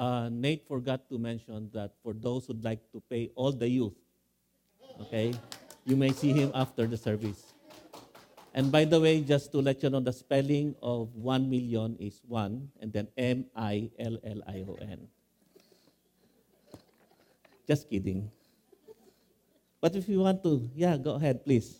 uh, Nate forgot to mention that for those who'd like to pay all the youth, okay, you may see him after the service. And by the way, just to let you know, the spelling of 1 million is 1 and then M I L L I O N. Just kidding. But if you want to, yeah, go ahead, please.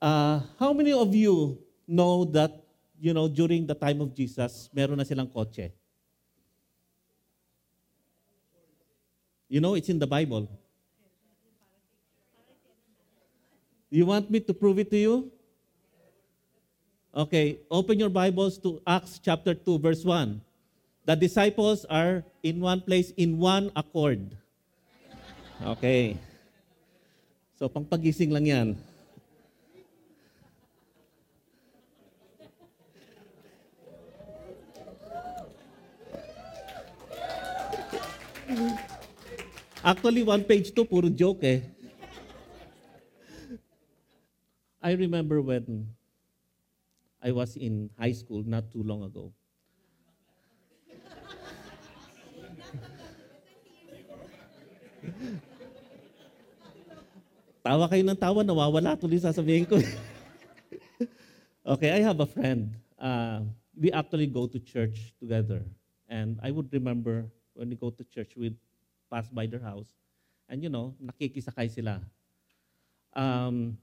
Uh, how many of you know that, you know, during the time of Jesus, meron na silang kotse? You know, it's in the Bible. You want me to prove it to you? Okay, open your Bibles to Acts chapter 2, verse 1. The disciples are in one place in one accord. Okay. So, pangpagising lang yan. Actually, one page to, puro joke eh. I remember when I was in high school not too long ago. tawa kayo ng tawa, nawawala tuloy sasabihin ko. okay, I have a friend. Uh, we actually go to church together. And I would remember when we go to church, we'd pass by their house. And you know, nakikisakay sila. Um,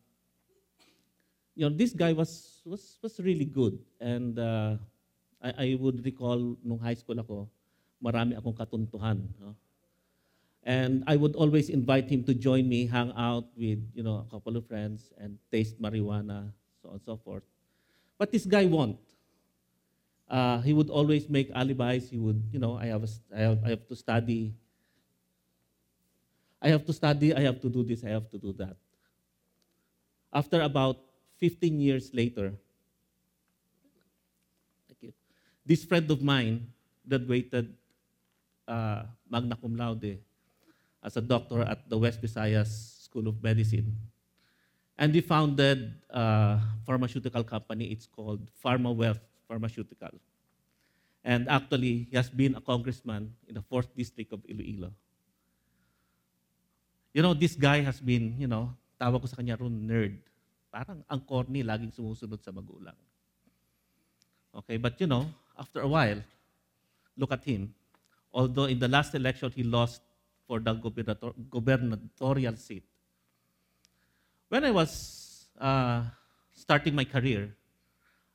you know, this guy was was was really good. And uh, I, I would recall nung high school ako, marami akong katuntuhan. No? And I would always invite him to join me, hang out with you know a couple of friends, and taste marijuana, so on and so forth. But this guy won't. Uh, he would always make alibis. He would, you know, I have, a, I have, I have to study. I have to study. I have to do this. I have to do that. After about 15 years later, this friend of mine graduated uh, magna cum laude as a doctor at the West Visayas School of Medicine. And he founded a pharmaceutical company. It's called Pharma Wealth Pharmaceutical. And actually, he has been a congressman in the 4th District of Iloilo. You know, this guy has been, you know, tawag ko sa kanya ron nerd. Parang ang corny, laging sumusunod sa magulang. Okay, but you know, after a while, look at him. Although in the last election, he lost for the gubernator- gubernatorial seat. When I was uh, starting my career,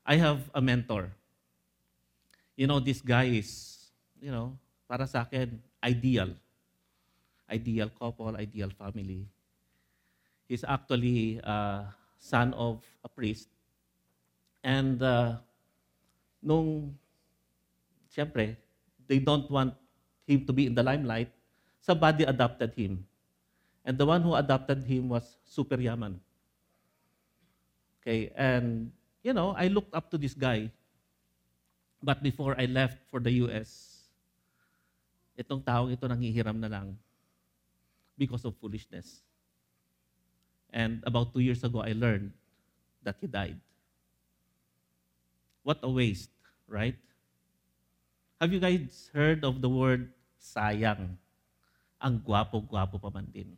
I have a mentor. You know, this guy is, you know, para sa akin, ideal. Ideal couple, ideal family. He's actually a son of a priest. And uh, nung, siyempre, they don't want him to be in the limelight, somebody adopted him. And the one who adopted him was Super Yaman. Okay, and you know, I looked up to this guy. But before I left for the US, itong taong ito nanghihiram na lang because of foolishness. And about two years ago, I learned that he died. What a waste, right? Have you guys heard of the word sayang? Ang gwapo-gwapo pa man din.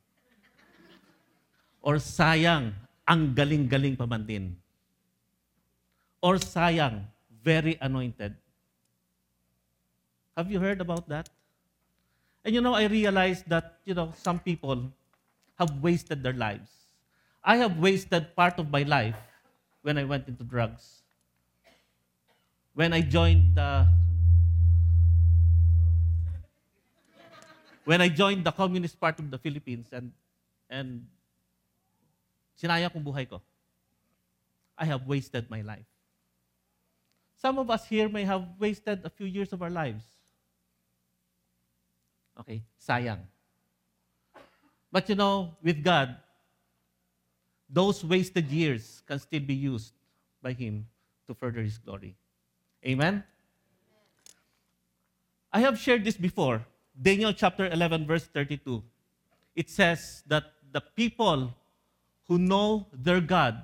Or sayang, ang galing-galing pa man din. Or sayang, very anointed. Have you heard about that? And you know, I realized that, you know, some people have wasted their lives. I have wasted part of my life when I went into drugs. When I joined the when I joined the Communist Party of the Philippines and and sinaya kong buhay ko. I have wasted my life. Some of us here may have wasted a few years of our lives. Okay, sayang. But you know, with God, those wasted years can still be used by Him to further His glory. Amen? I have shared this before. Daniel chapter 11, verse 32. It says that the people who know their God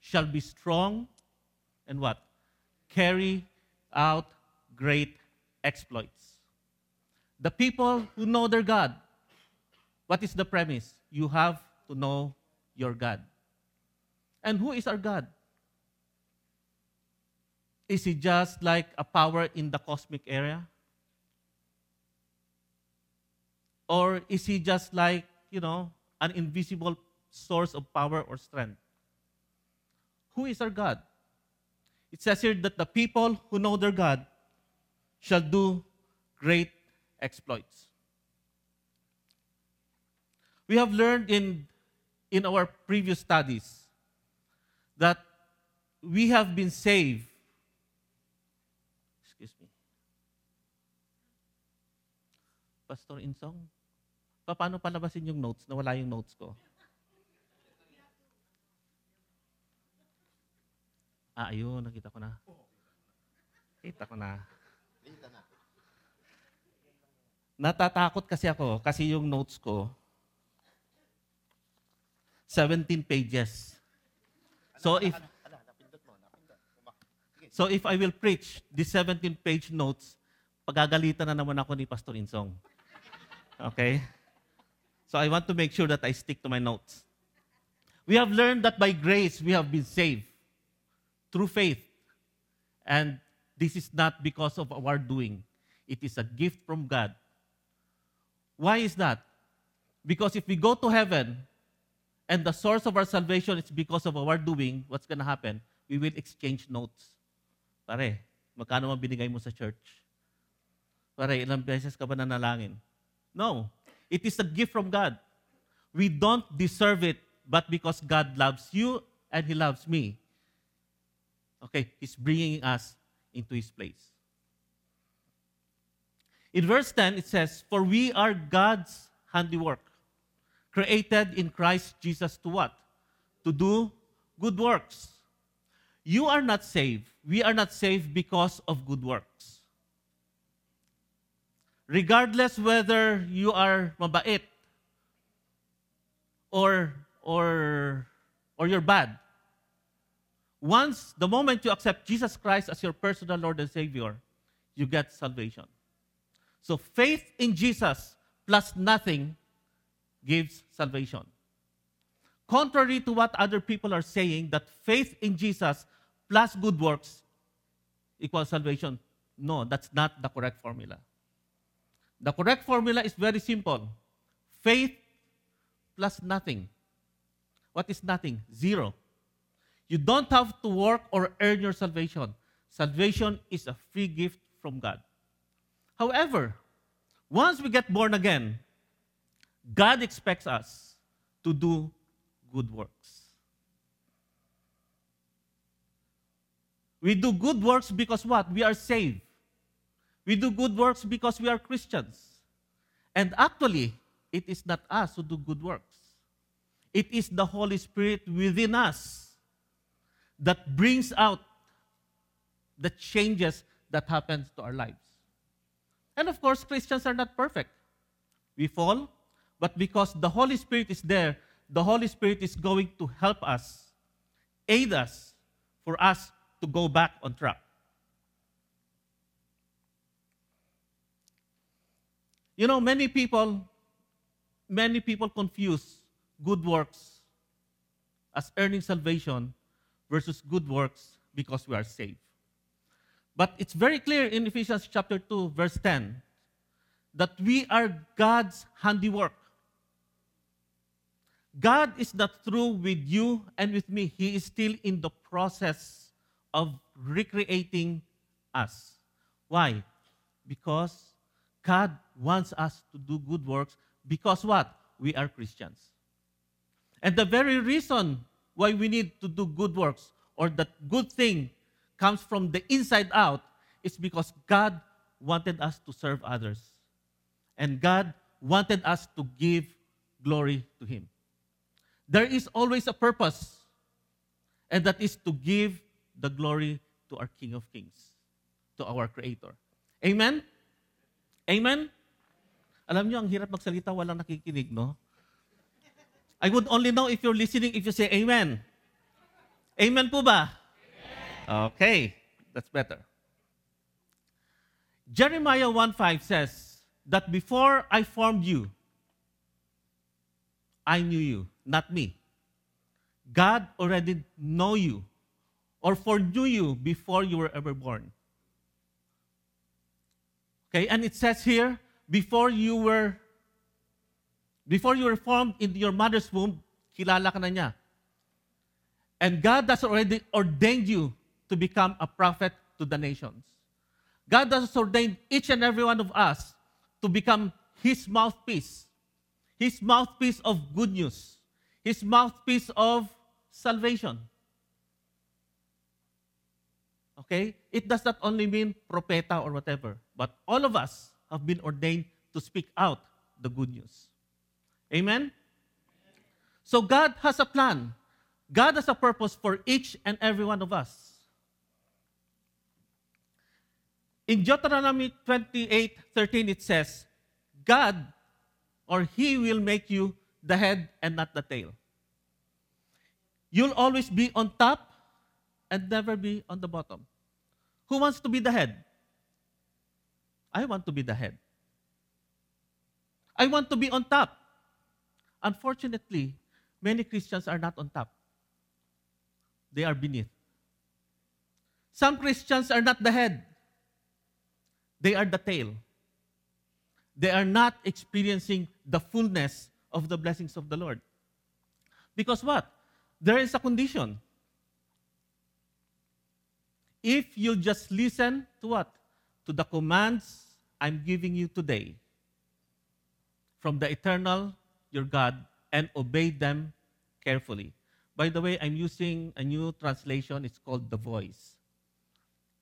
shall be strong and what? carry out great exploits. The people who know their God, what is the premise? You have to know your God. And who is our God? Is he just like a power in the cosmic area? Or is he just like, you know, an invisible source of power or strength? Who is our God? It says here that the people who know their God shall do great exploits. We have learned in, in our previous studies that we have been saved. Excuse me. Pastor Insong, pa- paano palabasin yung notes? Nawala yung notes ko. Ah, ayun, nakita ko na. Kita ko na. Natatakot kasi ako kasi yung notes ko 17 pages. So if So if I will preach the 17 page notes, pagagalitan na naman ako ni Pastor Insong. Okay? So I want to make sure that I stick to my notes. We have learned that by grace we have been saved through faith. And this is not because of our doing. It is a gift from God. Why is that? Because if we go to heaven and the source of our salvation is because of our doing, what's going to happen? We will exchange notes. Pare, magkano man binigay mo sa church? Pare, ilang beses ka ba nanalangin? No. It is a gift from God. We don't deserve it, but because God loves you and He loves me, okay, He's bringing us into His place. In verse 10, it says, For we are God's handiwork, created in Christ Jesus to what? To do good works. You are not saved. We are not saved because of good works. Regardless whether you are mabait or, or, or you're bad, once, the moment you accept Jesus Christ as your personal Lord and Savior, you get salvation. So faith in Jesus plus nothing gives salvation. Contrary to what other people are saying, that faith in Jesus plus good works equals salvation. No, that's not the correct formula. The correct formula is very simple faith plus nothing. What is nothing? Zero. You don't have to work or earn your salvation. Salvation is a free gift from God. However, once we get born again, God expects us to do good works. We do good works because what? We are saved. We do good works because we are Christians. And actually, it is not us who do good works. It is the Holy Spirit within us that brings out the changes that happens to our lives. And of course, Christians are not perfect. We fall, but because the Holy Spirit is there, the Holy Spirit is going to help us, aid us, for us to go back on track. You know, many people, many people confuse good works as earning salvation versus good works because we are saved. But it's very clear in Ephesians chapter 2, verse 10, that we are God's handiwork. God is not through with you and with me. He is still in the process of recreating us. Why? Because God wants us to do good works because what? We are Christians. And the very reason why we need to do good works or that good thing comes from the inside out is because God wanted us to serve others. And God wanted us to give glory to Him. There is always a purpose, and that is to give the glory to our King of Kings, to our Creator. Amen? Amen? Alam niyo, ang hirap magsalita, walang nakikinig, no? I would only know if you're listening if you say Amen. Amen po ba? Okay. that's better. Jeremiah 1:5 says that before I formed you, I knew you, not me. God already know you or foreknew you before you were ever born. Okay, and it says here, before you were before you were formed in your mother's womb, kilala ka na niya. And God has already ordained you to become a prophet to the nations. God has ordained each and every one of us to become His mouthpiece, His mouthpiece of good news, His mouthpiece of salvation. Okay? It does not only mean propeta or whatever, but all of us have been ordained to speak out the good news. Amen? So God has a plan. God has a purpose for each and every one of us. In Deuteronomy 28:13 it says, God or He will make you the head and not the tail. You'll always be on top and never be on the bottom. Who wants to be the head? I want to be the head. I want to be on top. Unfortunately, many Christians are not on top. They are beneath. Some Christians are not the head. They are the tail. They are not experiencing the fullness of the blessings of the Lord. Because what? There is a condition. If you just listen to what? To the commands I'm giving you today from the eternal, your God, and obey them carefully. By the way, I'm using a new translation. It's called The Voice.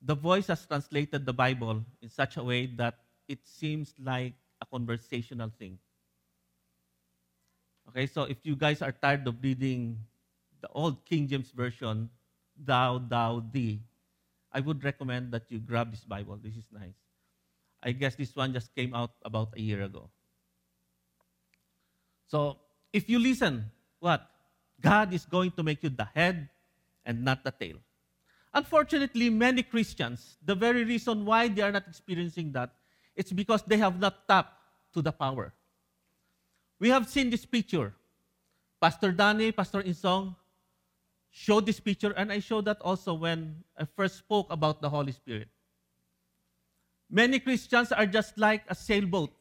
The Voice has translated the Bible in such a way that it seems like a conversational thing. Okay, so if you guys are tired of reading the old King James Version, thou, thou, thee, I would recommend that you grab this Bible. This is nice. I guess this one just came out about a year ago. So, if you listen, what? God is going to make you the head and not the tail. Unfortunately, many Christians, the very reason why they are not experiencing that, it's because they have not tapped to the power. We have seen this picture. Pastor Danny, Pastor Insong showed this picture, and I showed that also when I first spoke about the Holy Spirit. Many Christians are just like a sailboat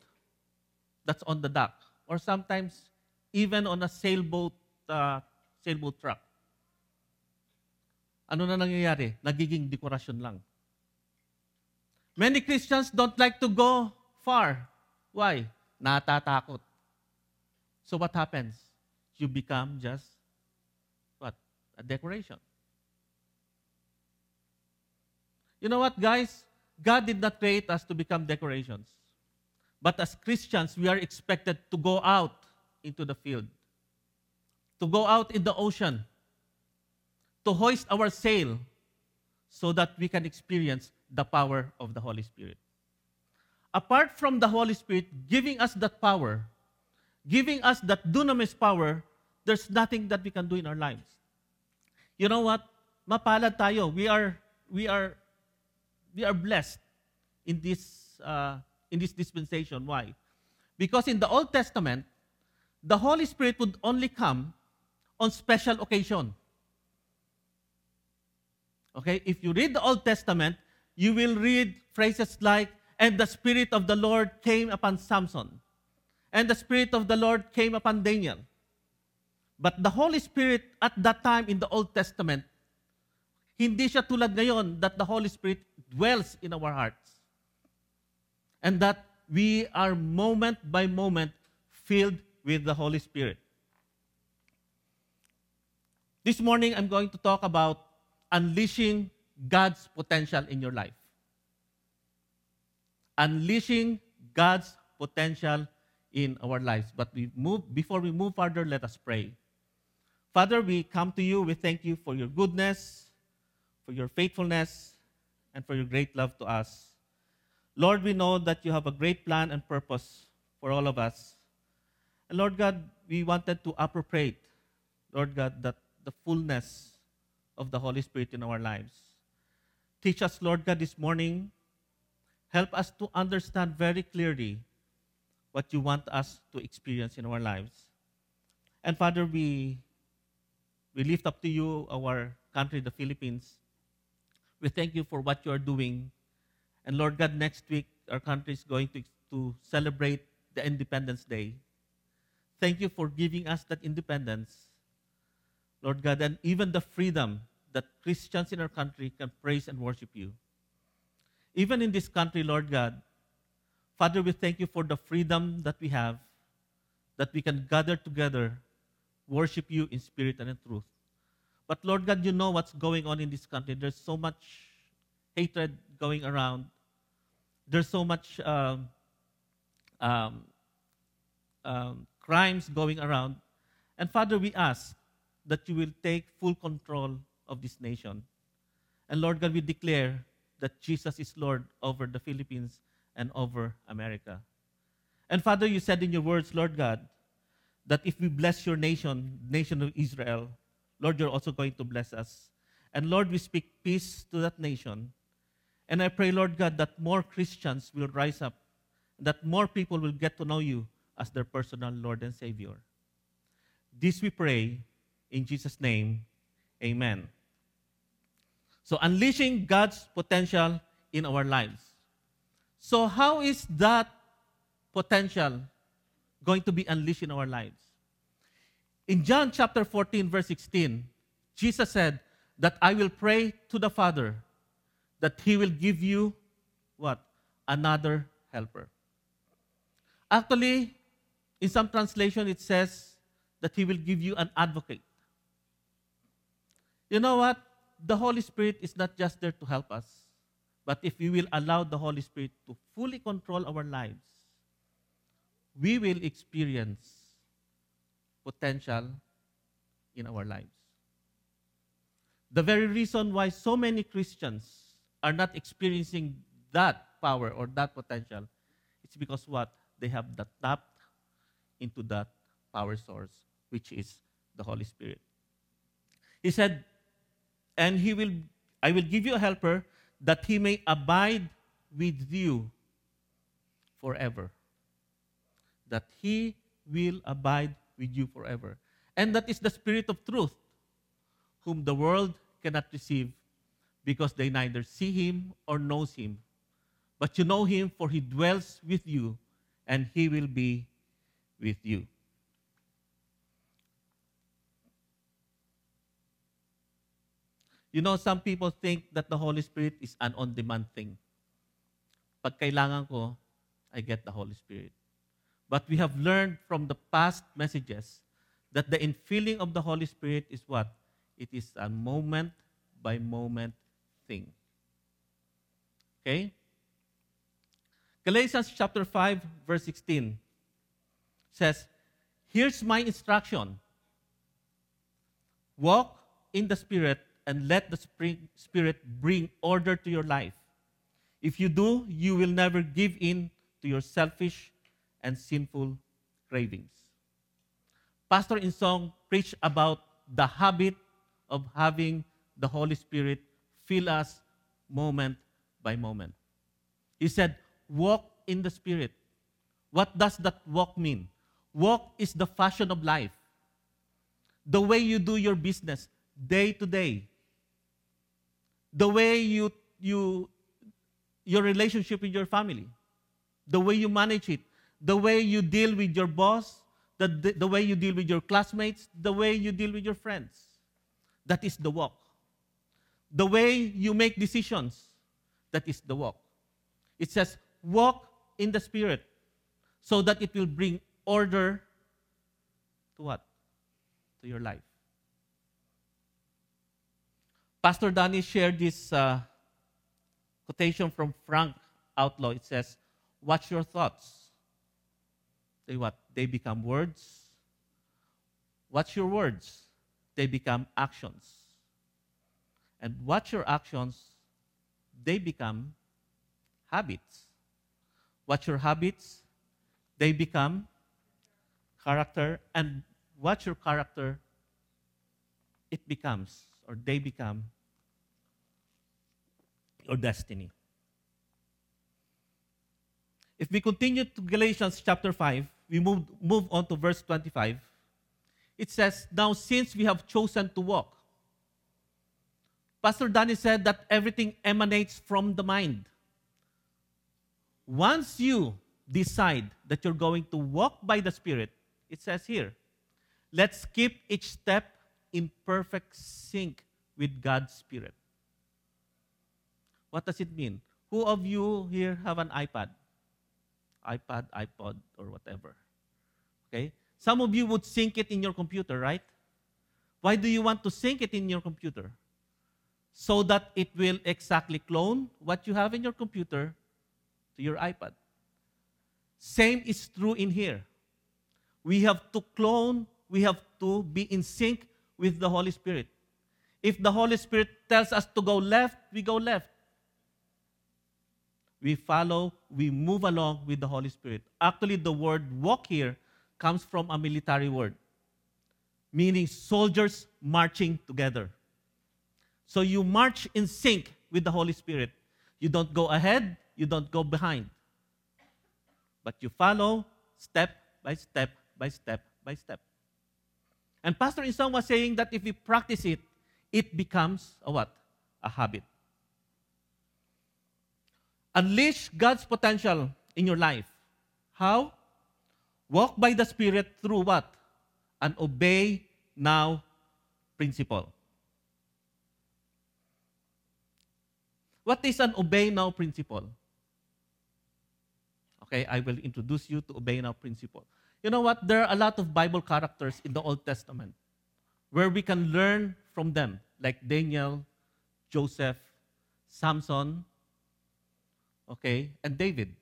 that's on the dock, or sometimes even on a sailboat, uh, sailboat truck. Ano na nangyayari? Nagiging dekorasyon lang. Many Christians don't like to go far. Why? Natatakot. So what happens? You become just what? A decoration. You know what, guys? God did not create us to become decorations. But as Christians, we are expected to go out into the field, to go out in the ocean, to hoist our sail so that we can experience the power of the Holy Spirit. Apart from the Holy Spirit giving us that power, giving us that dunamis power, there's nothing that we can do in our lives. You know what? Mapalad tayo. We are, we are, we are blessed in this, uh, in this dispensation. Why? Because in the Old Testament, the Holy Spirit would only come on special occasion. Okay, if you read the Old Testament, you will read phrases like, and the Spirit of the Lord came upon Samson, and the Spirit of the Lord came upon Daniel. But the Holy Spirit at that time in the Old Testament, hindi siya tulad ngayon that the Holy Spirit dwells in our hearts. And that we are moment by moment filled with the Holy Spirit. This morning, I'm going to talk about unleashing God's potential in your life. Unleashing God's potential in our lives. But we move, before we move further, let us pray. Father, we come to you. We thank you for your goodness, for your faithfulness, and for your great love to us. Lord, we know that you have a great plan and purpose for all of us. And Lord God, we wanted to appropriate, Lord God, that the fullness of the Holy Spirit in our lives. Teach us, Lord God, this morning. Help us to understand very clearly what you want us to experience in our lives. And Father, we, we lift up to you our country, the Philippines. We thank you for what you are doing. And Lord God, next week, our country is going to, to celebrate the Independence Day. Thank you for giving us that independence, Lord God, and even the freedom that Christians in our country can praise and worship you. Even in this country, Lord God, Father, we thank you for the freedom that we have, that we can gather together, worship you in spirit and in truth. But Lord God, you know what's going on in this country. There's so much hatred going around. There's so much um, um, um, crimes going around. And Father, we ask that you will take full control of this nation. And Lord God, we declare that Jesus is Lord over the Philippines and over America. And Father, you said in your words, Lord God, that if we bless your nation, nation of Israel, Lord, you're also going to bless us. And Lord, we speak peace to that nation. And I pray, Lord God, that more Christians will rise up, that more people will get to know you as their personal Lord and Savior. This we pray in Jesus' name. Amen. So, unleashing God's potential in our lives. So, how is that potential going to be unleashed in our lives? In John chapter 14, verse 16, Jesus said that I will pray to the Father that he will give you what? Another helper. Actually, in some translation, it says that he will give you an advocate. You know what? The Holy Spirit is not just there to help us, but if we will allow the Holy Spirit to fully control our lives, we will experience potential in our lives. The very reason why so many Christians are not experiencing that power or that potential, it's because what? They have not tapped into that power source, which is the Holy Spirit. He said, and he will I will give you a helper that he may abide with you forever. That he will abide with you forever. And that is the Spirit of truth, whom the world cannot receive because they neither see him or knows him. But you know him, for he dwells with you, and he will be with you. You know, some people think that the Holy Spirit is an on-demand thing. Pag kailangan ko, I get the Holy Spirit. But we have learned from the past messages that the infilling of the Holy Spirit is what? It is a moment by moment thing. Okay? Galatians chapter 5, verse 16 says, Here's my instruction walk in the Spirit and let the Spirit bring order to your life. If you do, you will never give in to your selfish and sinful cravings. Pastor Insong preached about the habit of having the Holy Spirit fill us moment by moment. He said, Walk in the Spirit. What does that walk mean? Walk is the fashion of life, the way you do your business day to day, the way you, you your relationship with your family, the way you manage it, the way you deal with your boss, the, the, the way you deal with your classmates, the way you deal with your friends. That is the walk. The way you make decisions, that is the walk. It says, walk in the Spirit so that it will bring order to what? To your life. Pastor Danny shared this uh, quotation from Frank Outlaw. It says, Watch your thoughts they what? They become words. What's your words? They become actions. And what's your actions? They become habits. What's your habits? They become character. And what's your character? It becomes, or they become your destiny. If we continue to Galatians chapter 5, we move, move on to verse 25. It says, Now since we have chosen to walk, Pastor Danny said that everything emanates from the mind. Once you decide that you're going to walk by the Spirit, it says here, let's keep each step in perfect sync with God's Spirit. What does it mean? Who of you here have an iPad? iPad, iPod, or whatever. Okay? Some of you would sync it in your computer, right? Why do you want to sync it in your computer? So that it will exactly clone what you have in your computer to your iPad. Same is true in here. We have to clone, we have to be in sync with the Holy Spirit. If the Holy Spirit tells us to go left, we go left. We follow, we move along with the Holy Spirit. Actually, the word walk here comes from a military word, meaning soldiers marching together. So you march in sync with the Holy Spirit. You don't go ahead, you don't go behind. But you follow step by step by step by step. And Pastor Insong was saying that if we practice it, it becomes a what? A habit. Unleash God's potential in your life. How? Walk by the Spirit through what? An obey now principle. What is an obey now principle? Okay, I will introduce you to obey now principle. You know what? There are a lot of Bible characters in the Old Testament where we can learn from them, like Daniel, Joseph, Samson, okay, and David.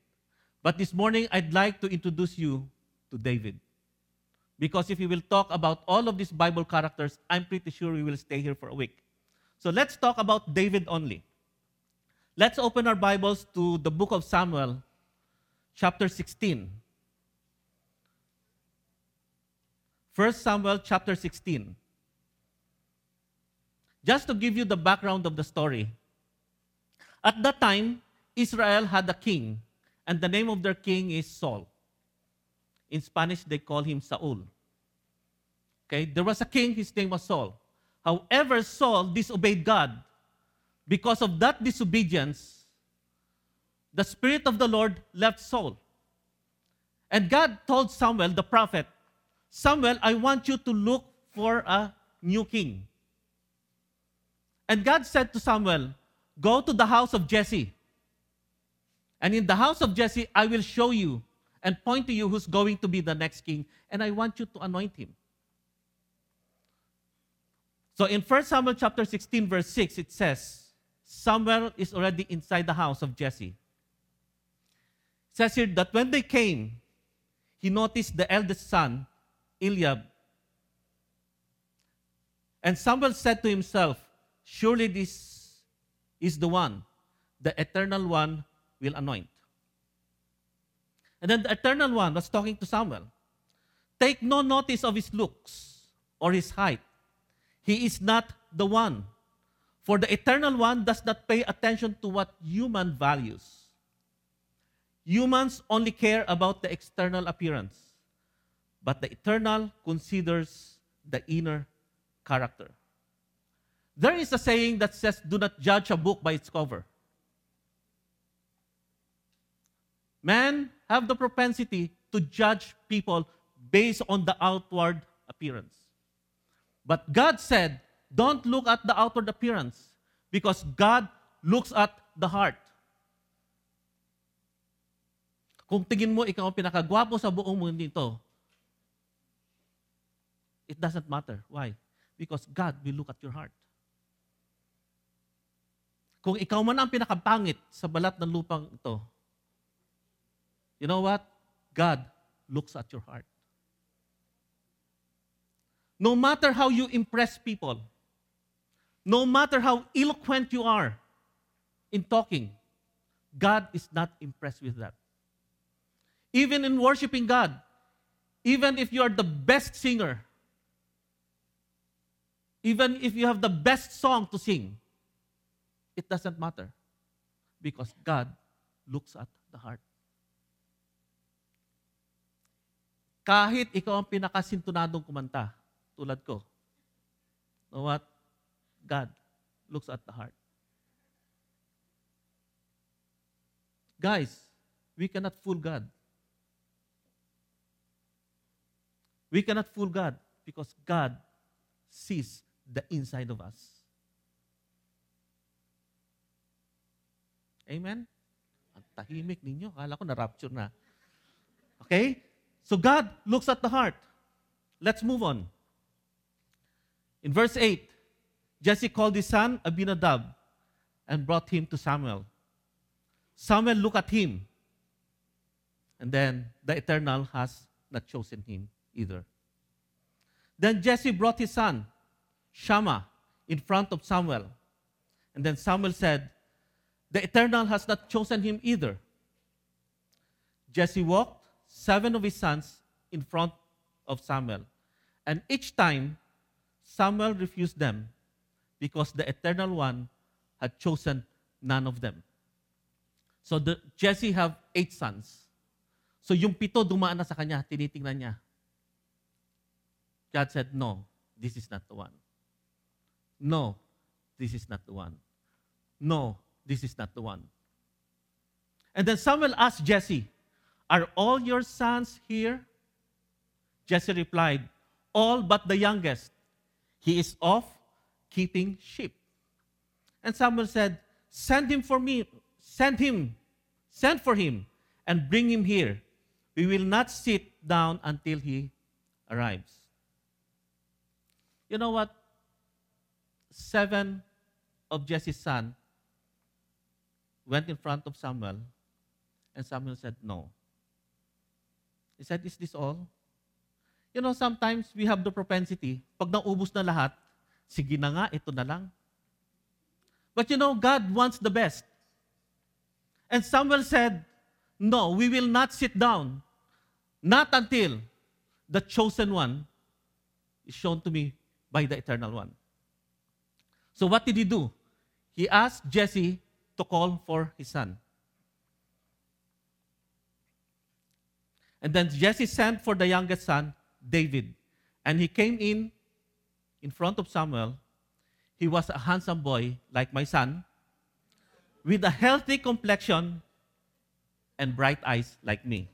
But this morning, I'd like to introduce you to David. Because if we will talk about all of these Bible characters, I'm pretty sure we will stay here for a week. So let's talk about David only. Let's open our Bibles to the book of Samuel, chapter 16. 1 Samuel chapter 16. Just to give you the background of the story. At that time, Israel had a king, and the name of their king is Saul. In Spanish, they call him Saul. Okay, there was a king, his name was Saul. However, Saul disobeyed God because of that disobedience, the Spirit of the Lord left Saul. And God told Samuel, the prophet, Samuel, I want you to look for a new king. And God said to Samuel, Go to the house of Jesse. And in the house of Jesse, I will show you and point to you who's going to be the next king, and I want you to anoint him. So in 1 Samuel chapter 16, verse 6, it says, Samuel is already inside the house of Jesse. It says here that when they came, he noticed the eldest son, Eliab. And Samuel said to himself, Surely this is the one, the eternal one will anoint. And then the eternal one was talking to Samuel. Take no notice of his looks or his height. He is not the one for the eternal one does not pay attention to what human values. Humans only care about the external appearance, but the eternal considers the inner character. There is a saying that says, Do not judge a book by its cover. Men have the propensity to judge people based on the outward appearance. But God said, don't look at the outward appearance because God looks at the heart. Kung tingin mo ikaw ang pinakagwapo sa buong mundo ito, it doesn't matter. Why? Because God will look at your heart. Kung ikaw man ang pinakapangit sa balat ng lupang ito, you know what? God looks at your heart. No matter how you impress people, no matter how eloquent you are in talking, God is not impressed with that. Even in worshiping God, even if you are the best singer, even if you have the best song to sing, it doesn't matter. Because God looks at the heart. Kahit ikaw ang pinakasintunadong kumanta, tulad ko, know what? God looks at the heart. Guys, we cannot fool God. We cannot fool God because God sees the inside of us. Amen? Ang tahimik ninyo. Kala ko na-rapture na. Okay? So God looks at the heart. Let's move on. In verse 8, Jesse called his son Abinadab and brought him to Samuel. Samuel looked at him, and then the Eternal has not chosen him either. Then Jesse brought his son, Shammah, in front of Samuel. And then Samuel said, The Eternal has not chosen him either. Jesse walked seven of his sons in front of Samuel. And each time, Samuel refused them because the Eternal One had chosen none of them. So the, Jesse have eight sons. So yung pito dumaan na sa kanya, tinitingnan niya. God said, no, this is not the one. No, this is not the one. No, this is not the one. And then Samuel asked Jesse, Are all your sons here? Jesse replied, All but the youngest. He is off keeping sheep. And Samuel said, Send him for me, send him, send for him, and bring him here. We will not sit down until he arrives. You know what? Seven of Jesse's sons went in front of Samuel, and Samuel said, No. He said, Is this all? You know, sometimes we have the propensity, pag naubos na lahat, sige na nga, ito na lang. But you know, God wants the best. And Samuel said, No, we will not sit down. Not until the chosen one is shown to me by the eternal one. So what did he do? He asked Jesse to call for his son. And then Jesse sent for the youngest son, David. And he came in in front of Samuel. He was a handsome boy like my son, with a healthy complexion and bright eyes like me.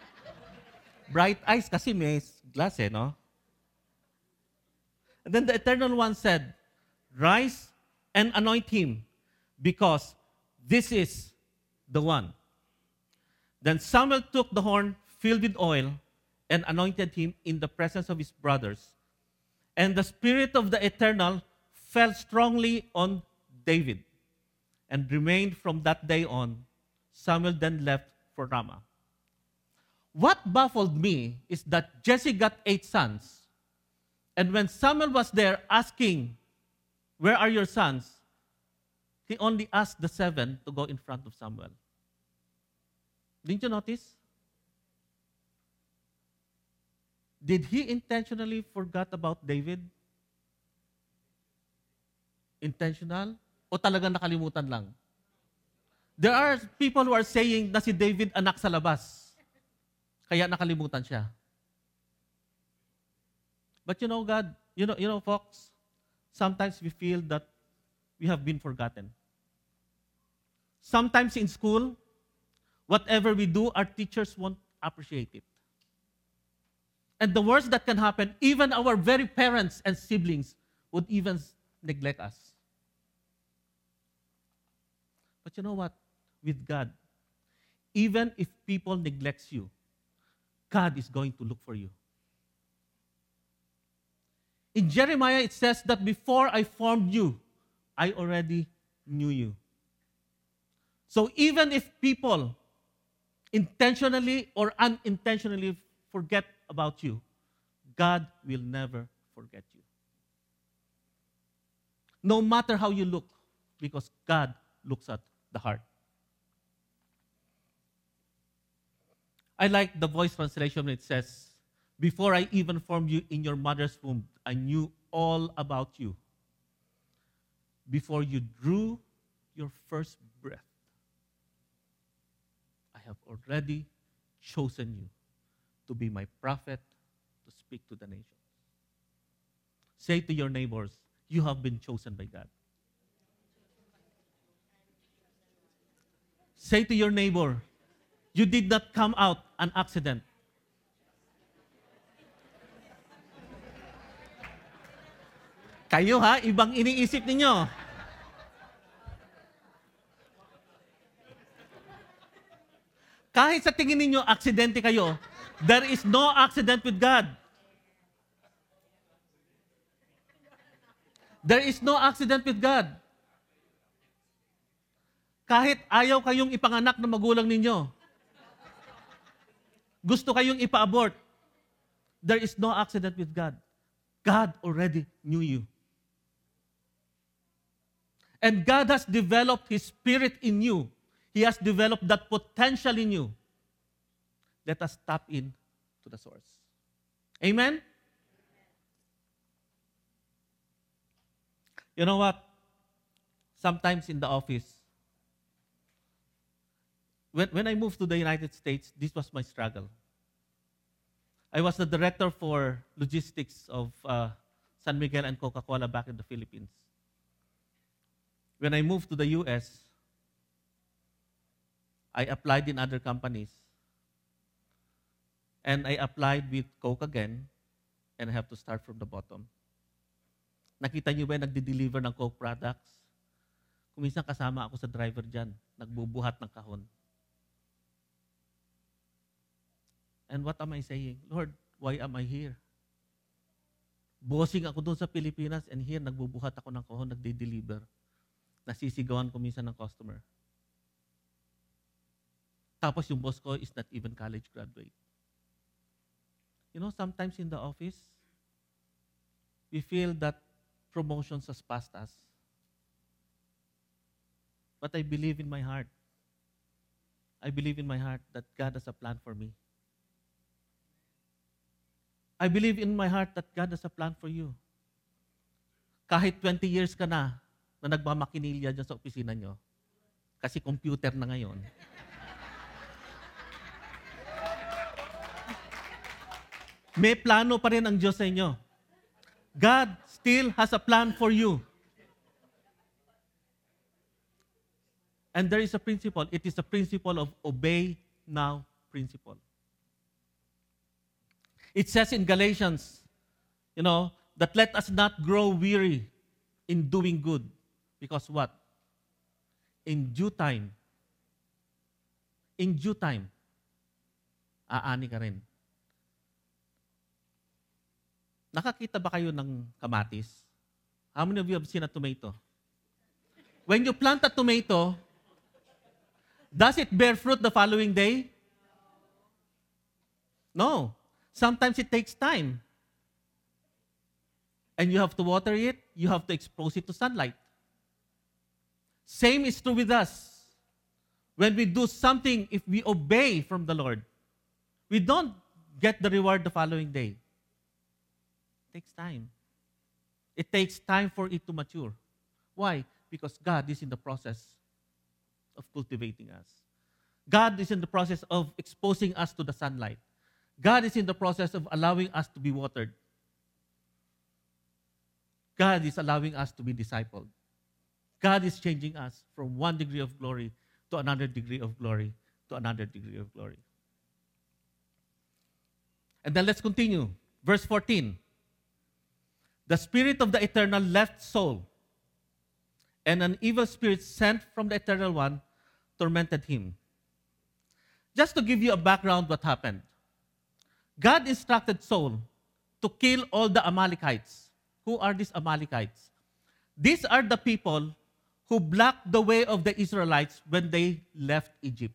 bright eyes kasi may glass eh, no? And then the Eternal One said, Rise and anoint him, because this is the one. Then Samuel took the horn filled with oil and anointed him in the presence of his brothers. And the Spirit of the Eternal fell strongly on David and remained from that day on. Samuel then left for Ramah. What baffled me is that Jesse got eight sons. And when Samuel was there asking, Where are your sons? He only asked the seven to go in front of Samuel. Didn't you notice? Did he intentionally forgot about David? Intentional? O talagang nakalimutan lang? There are people who are saying na si David anak sa labas. Kaya nakalimutan siya. But you know, God, you know, you know, folks, sometimes we feel that we have been forgotten. Sometimes in school, whatever we do, our teachers won't appreciate it. And the worst that can happen, even our very parents and siblings would even neglect us. But you know what? With God, even if people neglects you, God is going to look for you. In Jeremiah, it says that before I formed you, I already knew you. So even if people intentionally or unintentionally forget about you, God will never forget you. No matter how you look, because God looks at the heart. I like the voice translation when it says, Before I even formed you in your mother's womb, I knew all about you. Before you drew your first breath, I have already chosen you to be my prophet to speak to the nations. Say to your neighbors, you have been chosen by God. Say to your neighbor, you did not come out an accident. Kayo ha, ibang iniisip ninyo. Kahit sa tingin ninyo, aksidente kayo, there is no accident with God. There is no accident with God. Kahit ayaw kayong ipanganak ng magulang ninyo, gusto kayong ipa-abort, there is no accident with God. God already knew you. And God has developed His Spirit in you. He has developed that potential in you. Let us tap in to the source. Amen? You know what? Sometimes in the office, when, when I moved to the United States, this was my struggle. I was the director for logistics of uh, San Miguel and Coca Cola back in the Philippines. When I moved to the US, I applied in other companies. And I applied with Coke again, and I have to start from the bottom. Nakita niyo ba nagde-deliver ng Coke products? Kuminsan kasama ako sa driver dyan, nagbubuhat ng kahon. And what am I saying? Lord, why am I here? Bossing ako doon sa Pilipinas and here nagbubuhat ako ng kahon, nagde-deliver. Nasisigawan ko minsan ng customer. Tapos yung boss ko is not even college graduate. You know, sometimes in the office, we feel that promotions has passed us. But I believe in my heart. I believe in my heart that God has a plan for me. I believe in my heart that God has a plan for you. Kahit 20 years ka na na nagmamakinilya dyan sa opisina nyo, kasi computer na ngayon, may plano pa rin ang Diyos sa inyo. God still has a plan for you. And there is a principle. It is a principle of obey now principle. It says in Galatians, you know, that let us not grow weary in doing good. Because what? In due time, in due time, aani ka rin. Nakakita ba kayo ng kamatis? How many of you have seen a tomato? When you plant a tomato, does it bear fruit the following day? No. Sometimes it takes time. And you have to water it, you have to expose it to sunlight. Same is true with us. When we do something, if we obey from the Lord, we don't get the reward the following day. It takes time. It takes time for it to mature. Why? Because God is in the process of cultivating us. God is in the process of exposing us to the sunlight. God is in the process of allowing us to be watered. God is allowing us to be discipled. God is changing us from one degree of glory to another degree of glory to another degree of glory. And then let's continue. Verse 14. The spirit of the eternal left Saul, and an evil spirit sent from the eternal one tormented him. Just to give you a background what happened. God instructed Saul to kill all the Amalekites. Who are these Amalekites? These are the people who blocked the way of the Israelites when they left Egypt.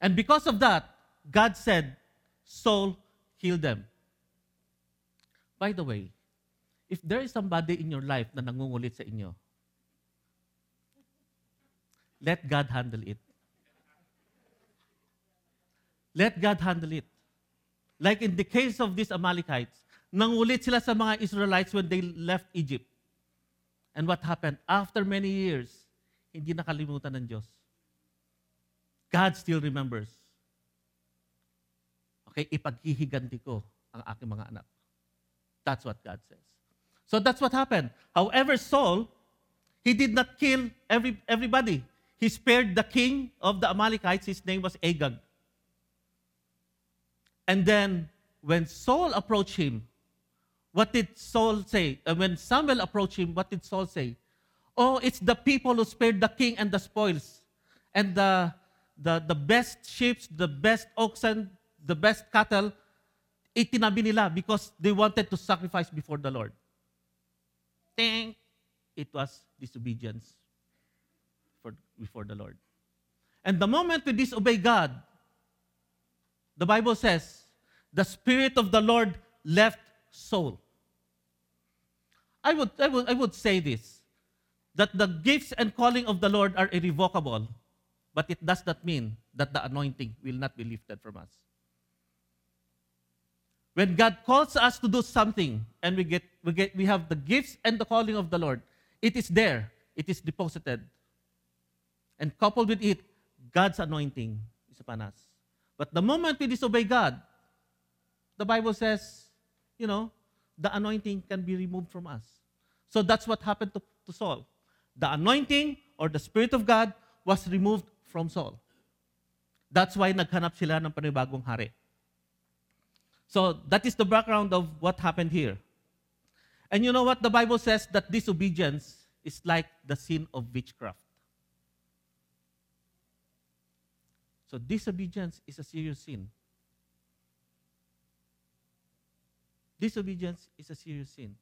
And because of that, God said, Saul, kill them. By the way, if there is somebody in your life na nangungulit sa inyo, let God handle it. Let God handle it. Like in the case of these Amalekites, nangulit sila sa mga Israelites when they left Egypt. And what happened? After many years, hindi nakalimutan ng Diyos. God still remembers. Okay, ipaghihiganti ko ang aking mga anak. That's what God says. So that's what happened. However, Saul, he did not kill every, everybody. He spared the king of the Amalekites. His name was Agag. And then, when Saul approached him, what did Saul say? When Samuel approached him, what did Saul say? Oh, it's the people who spared the king and the spoils, and the, the, the best sheep, the best oxen, the best cattle, itinabi nila because they wanted to sacrifice before the Lord. Ting! It was disobedience for, before the Lord. And the moment we disobey God, the Bible says, the Spirit of the Lord left Saul. I would, I would, I would say this that the gifts and calling of the Lord are irrevocable, but it does not mean that the anointing will not be lifted from us. When God calls us to do something and we get, we get we have the gifts and the calling of the Lord, it is there, it is deposited. And coupled with it, God's anointing is upon us. But the moment we disobey God, the Bible says, you know, the anointing can be removed from us. So that's what happened to, to Saul. The anointing or the Spirit of God was removed from Saul. That's why naghanap sila ng panibagong hari. So that is the background of what happened here. And you know what? The Bible says that disobedience is like the sin of witchcraft. So disobedience is a serious sin. Disobedience is a serious sin.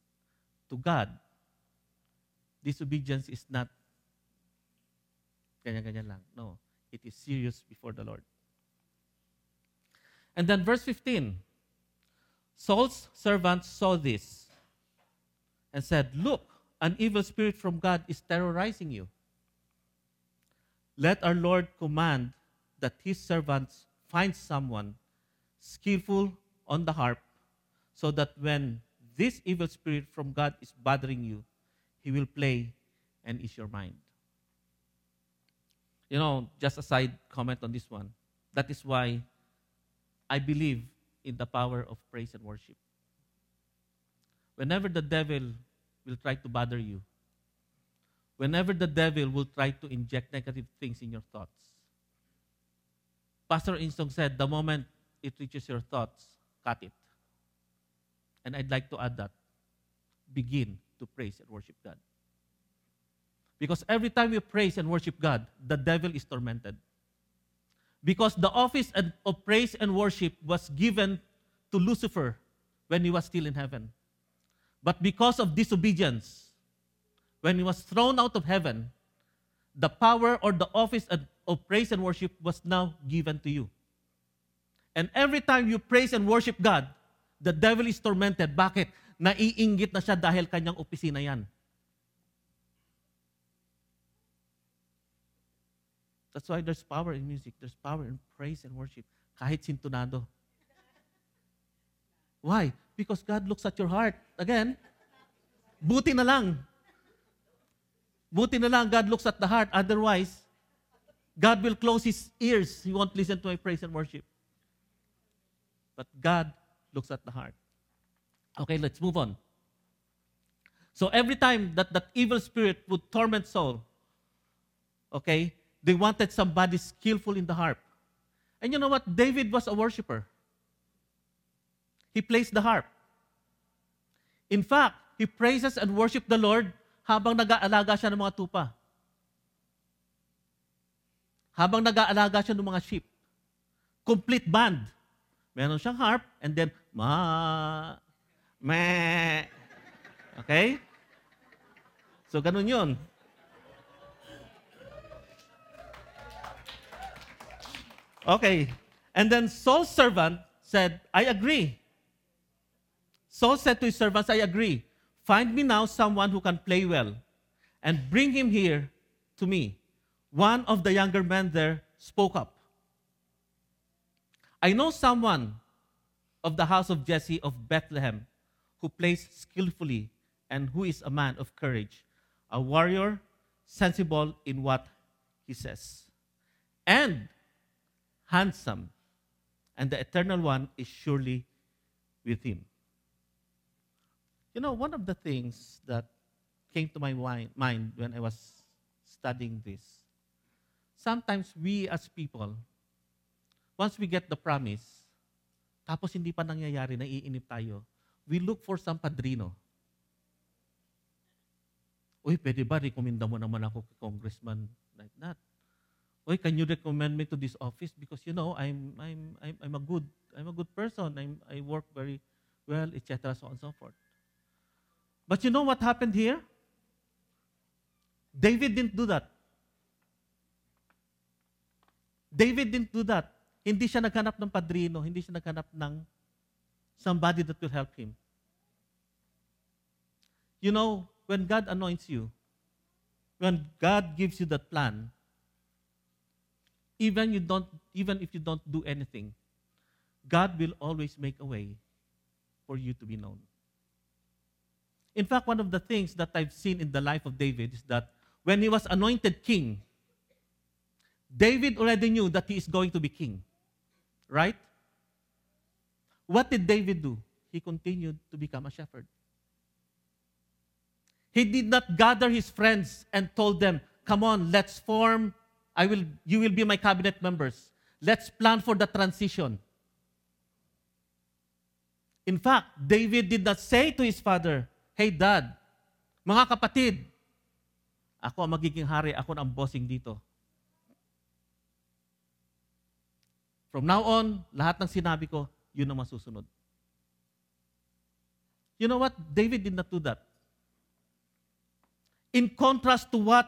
To God, disobedience is not ganyan-ganyan lang. No, it is serious before the Lord. And then verse 15, Saul's servants saw this and said, Look, an evil spirit from God is terrorizing you. Let our Lord command that his servants find someone skillful on the harp, so that when this evil spirit from God is bothering you, he will play and ease your mind. You know, just a side comment on this one. That is why I believe in the power of praise and worship. Whenever the devil will try to bother you, whenever the devil will try to inject negative things in your thoughts, Pastor Insong said, the moment it reaches your thoughts, cut it. And I'd like to add that. Begin to praise and worship God. Because every time we praise and worship God, the devil is tormented. Because the office of praise and worship was given to Lucifer when he was still in heaven. But because of disobedience, when he was thrown out of heaven, the power or the office of praise and worship was now given to you. And every time you praise and worship God, the devil is tormented. Bakit? Naiinggit na siya dahil kanyang opisina yan. That's why there's power in music. There's power in praise and worship. Kahit sintonado. Why? Because God looks at your heart. Again, buti na lang. Buti na lang God looks at the heart. Otherwise, God will close His ears. He won't listen to my praise and worship. But God looks at the heart. Okay, let's move on. So every time that that evil spirit would torment Saul, okay, they wanted somebody skillful in the harp. And you know what? David was a worshiper. He plays the harp. In fact, he praises and worship the Lord habang nag-aalaga siya ng mga tupa. Habang nag-aalaga siya ng mga sheep. Complete band. Meron siyang harp and then ma me. Okay? So ganun 'yun. Okay. And then Saul's servant said, I agree. Saul said to his servants, I agree. Find me now someone who can play well and bring him here to me. One of the younger men there spoke up. I know someone of the house of Jesse of Bethlehem who plays skillfully and who is a man of courage, a warrior, sensible in what he says, and handsome, and the eternal one is surely with him. You know, one of the things that came to my mind when I was studying this, sometimes we as people, once we get the promise, tapos hindi pa nangyayari, naiinip tayo, we look for some padrino. Uy, pwede ba, rekomenda mo naman ako kay congressman like that? Uy, can you recommend me to this office because you know I'm I'm I'm, I'm a good I'm a good person. I'm I work very well, etc. So on and so forth. But you know what happened here? David didn't do that. David didn't do that. Hindi siya naghanap ng padrino, hindi siya naghanap ng somebody that will help him. You know, when God anoints you, when God gives you that plan, even you don't even if you don't do anything, God will always make a way for you to be known. In fact, one of the things that I've seen in the life of David is that when he was anointed king, David already knew that he is going to be king. Right? What did David do? He continued to become a shepherd. He did not gather his friends and told them, "Come on, let's form I will you will be my cabinet members. Let's plan for the transition." In fact, David did not say to his father, "Hey dad, mga kapatid, ako ang magiging hari, ako ang bossing dito." From now on, lahat ng sinabi ko, yun ang masusunod. You know what? David did not do that. In contrast to what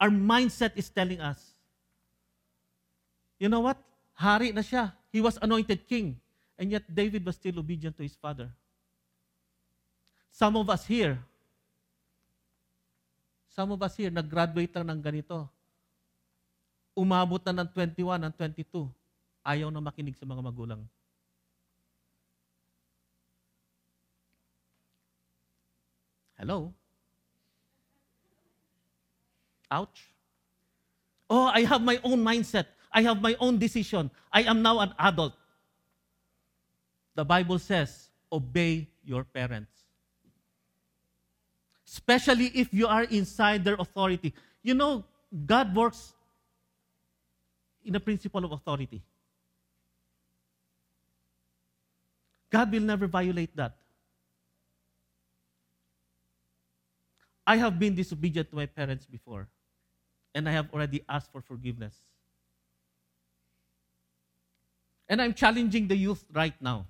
our mindset is telling us. You know what? Hari na siya. He was anointed king. And yet David was still obedient to his father. Some of us here, some of us here, nag-graduate lang ng ganito. Umabot na ng 21, ng 22. Ayaw na makinig sa mga magulang. Hello? Ouch. Oh, I have my own mindset. I have my own decision. I am now an adult. The Bible says, obey your parents. Especially if you are inside their authority. You know, God works in a principle of authority. God will never violate that. I have been disobedient to my parents before, and I have already asked for forgiveness. And I'm challenging the youth right now.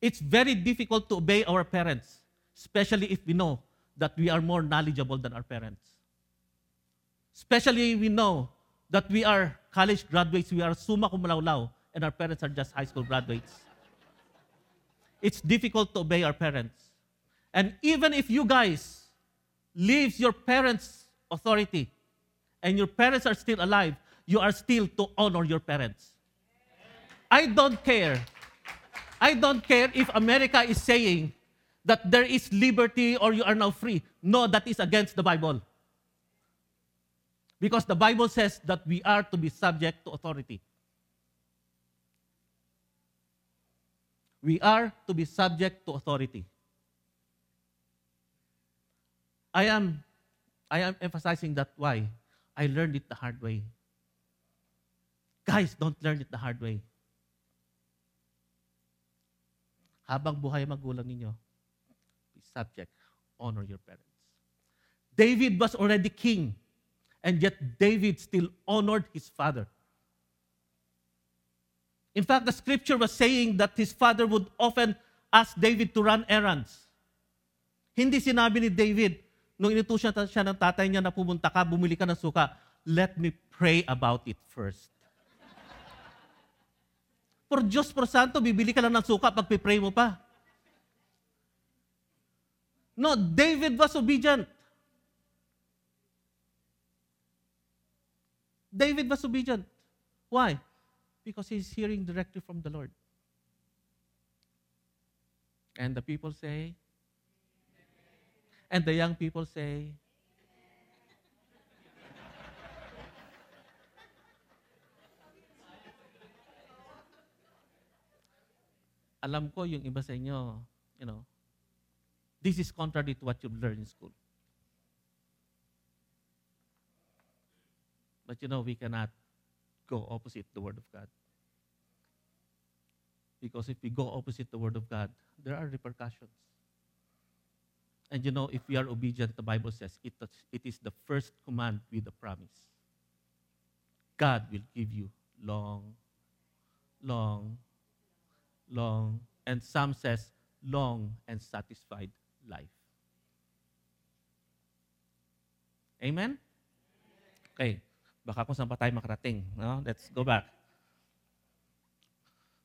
It's very difficult to obey our parents, especially if we know that we are more knowledgeable than our parents. Especially we know that we are college graduates, we are summa cum laude, and our parents are just high school graduates. It's difficult to obey our parents. And even if you guys leaves your parents' authority and your parents are still alive, you are still to honor your parents. I don't care. I don't care if America is saying that there is liberty or you are now free. No, that is against the Bible. Because the Bible says that we are to be subject to authority. We are to be subject to authority. I am, I am emphasizing that why I learned it the hard way. Guys, don't learn it the hard way. Habang buhay magulang ninyo, be subject, honor your parents. David was already king, and yet David still honored his father. In fact, the scripture was saying that his father would often ask David to run errands. Hindi sinabi ni David, nung inutusan siya ng tatay niya na pumunta ka, bumili ka ng suka, let me pray about it first. Por Diyos, por Santo, bibili ka lang ng suka pag pray mo pa. No, David was obedient. David was obedient. Why? Because he's hearing directly from the Lord. And the people say, and the young people say, alam ko yung iba sa inyo, you know, this is contrary to what you've learned in school. But you know, we cannot go opposite the Word of God. Because if we go opposite the Word of God, there are repercussions. And you know, if we are obedient, the Bible says it, it is the first command with a promise. God will give you long, long, long, and some says long and satisfied life. Amen? Okay. Baka kung saan pa tayo makarating. No? Let's go back.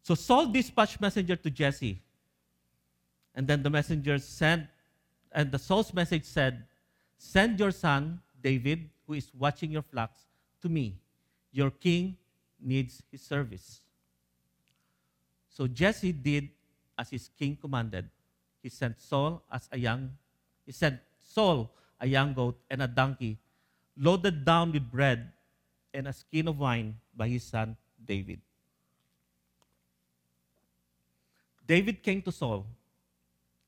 So Saul dispatched messenger to Jesse. And then the messenger sent, and the Saul's message said, Send your son, David, who is watching your flocks, to me. Your king needs his service. So Jesse did as his king commanded. He sent Saul as a young, he sent Saul a young goat and a donkey, loaded down with bread and a skin of wine by his son David. David came to Saul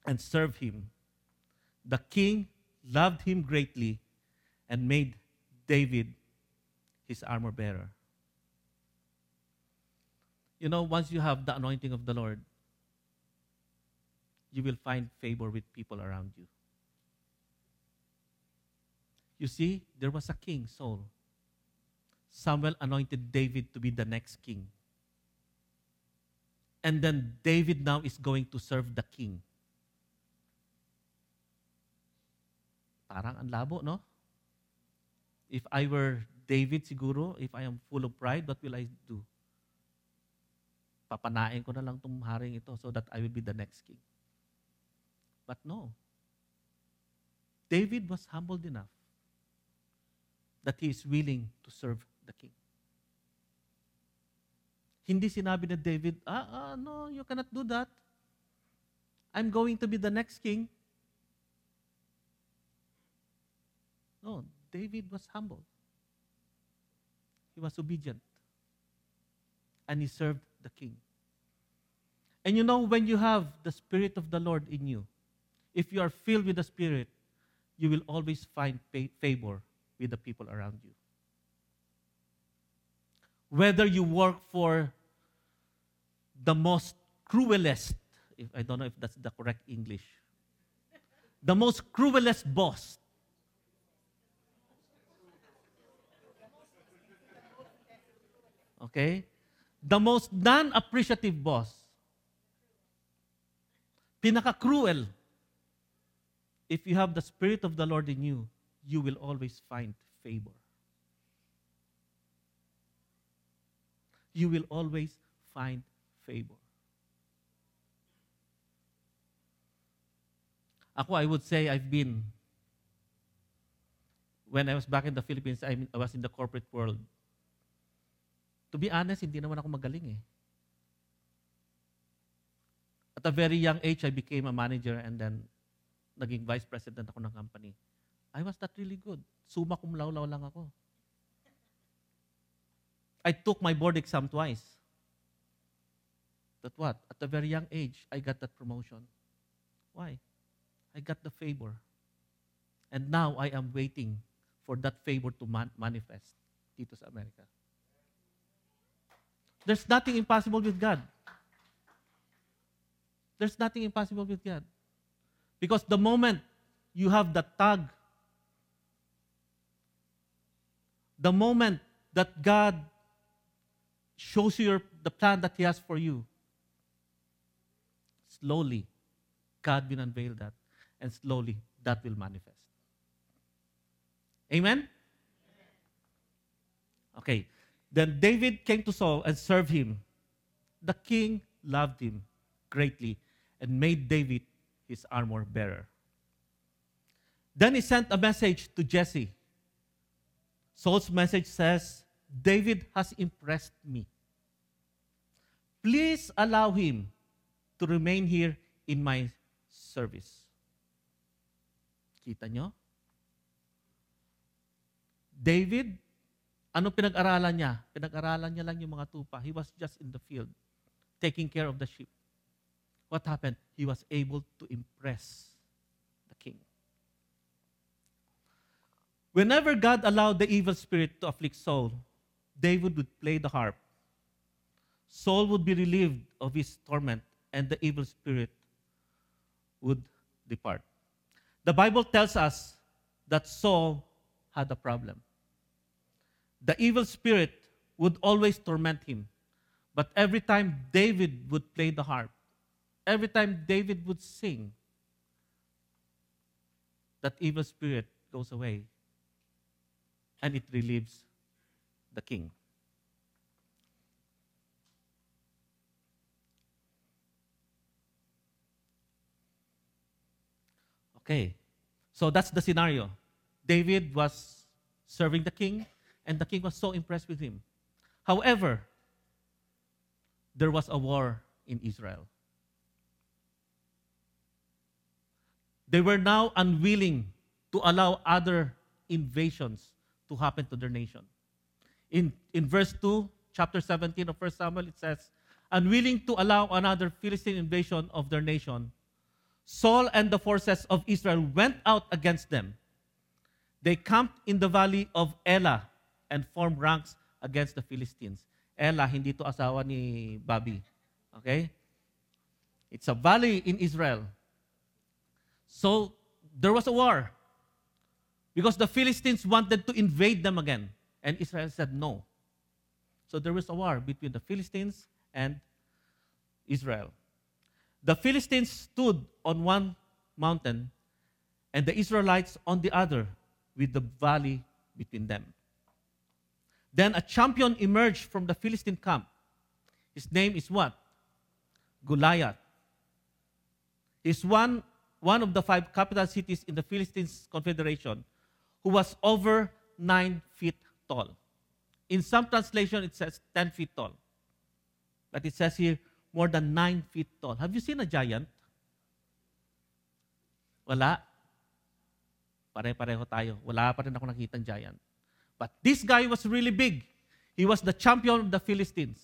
and served him. The king loved him greatly and made David his armor bearer. You know, once you have the anointing of the Lord, you will find favor with people around you. You see, there was a king, Saul. Samuel anointed David to be the next king. And then David now is going to serve the king. Parang ang labo, no? If I were David siguro, if I am full of pride, what will I do? Papanain ko na lang itong haring ito so that I will be the next king. But no. David was humbled enough that he is willing to serve the king. Hindi sinabi ni David, ah, ah, no, you cannot do that. I'm going to be the next king. No, David was humble. He was obedient. And he served the king. And you know, when you have the Spirit of the Lord in you, if you are filled with the Spirit, you will always find favor with the people around you. Whether you work for the most cruelest, if I don't know if that's the correct English, the most cruelest boss. Okay? The most non-appreciative boss. Pinaka-cruel. If you have the Spirit of the Lord in you, you will always find favor. You will always find favor. Ako, I would say I've been, when I was back in the Philippines, I, was in the corporate world. To be honest, hindi naman ako magaling eh. At a very young age, I became a manager and then naging vice president ako ng company. I was not really good. Suma cum laude lang ako. I took my board exam twice. But what? At a very young age, I got that promotion. Why? I got the favor. And now I am waiting for that favor to man- manifest dito sa Amerika. There's nothing impossible with God. There's nothing impossible with God. Because the moment you have that tag, the moment that God shows you your, the plan that He has for you, slowly, God will unveil that, and slowly, that will manifest. Amen? Okay. Then David came to Saul and served him. The king loved him greatly and made David his armor bearer. Then he sent a message to Jesse. Saul's message says, David has impressed me. Please allow him to remain here in my service. Kita nyo? David, ano pinag-aralan niya? Pinag-aralan niya lang yung mga tupa. He was just in the field, taking care of the sheep. what happened? He was able to impress the king. Whenever God allowed the evil spirit to afflict Saul, David would play the harp. Saul would be relieved of his torment, and the evil spirit would depart. The Bible tells us that Saul had a problem. The evil spirit would always torment him. But every time David would play the harp, every time David would sing, that evil spirit goes away and it relieves the king. Okay, so that's the scenario. David was serving the king, and the king was so impressed with him. However, there was a war in Israel. They were now unwilling to allow other invasions to happen to their nation. In, in verse 2, chapter 17 of 1 Samuel, it says, Unwilling to allow another Philistine invasion of their nation, Saul and the forces of Israel went out against them. They camped in the valley of Elah and formed ranks against the Philistines. Elah, hindi to asawa ni Bobby. Okay? It's a valley in Israel. So, there was a war. Because the Philistines wanted to invade them again. And Israel said no. So there was a war between the Philistines and Israel. The Philistines stood on one mountain and the Israelites on the other with the valley between them. Then a champion emerged from the Philistine camp. His name is what? Goliath. He's one, one of the five capital cities in the Philistines Confederation who was over nine feet tall. In some translation, it says 10 feet tall. But it says here, more than nine feet tall. Have you seen a giant? Wala. Pare-pareho tayo. Wala pa rin ako nakitang giant. But this guy was really big. He was the champion of the Philistines.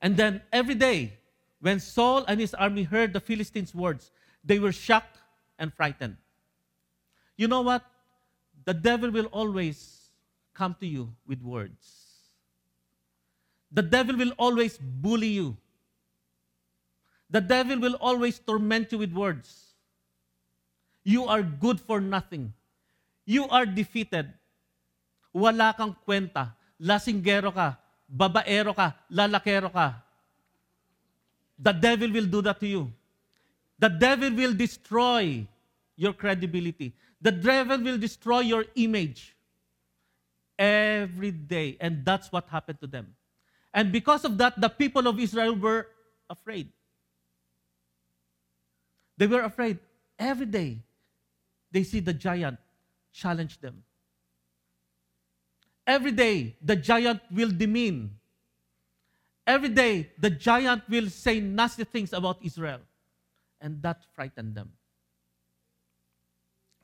And then every day, when Saul and his army heard the Philistines' words, they were shocked and frightened. You know what? The devil will always come to you with words. The devil will always bully you. The devil will always torment you with words. You are good for nothing. You are defeated. Wala kang kwenta. Lasinggero ka. Babaero ka. Lalakero ka. The devil will do that to you. The devil will destroy your credibility. The devil will destroy your image every day. And that's what happened to them. And because of that, the people of Israel were afraid. They were afraid. Every day, they see the giant challenge them. Every day, the giant will demean. Every day, the giant will say nasty things about Israel. And that frightened them.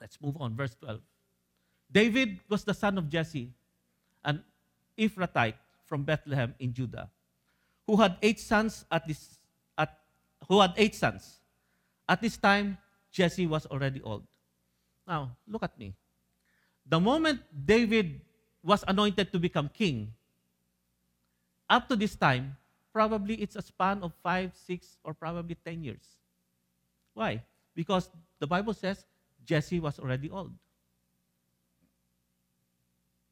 Let's move on, verse 12. David was the son of Jesse, an Ephrathite from Bethlehem in Judah, who had eight sons at this at who had eight sons. At this time, Jesse was already old. Now, look at me. The moment David was anointed to become king, up to this time, probably it's a span of five, six, or probably ten years. Why? Because the Bible says Jesse was already old.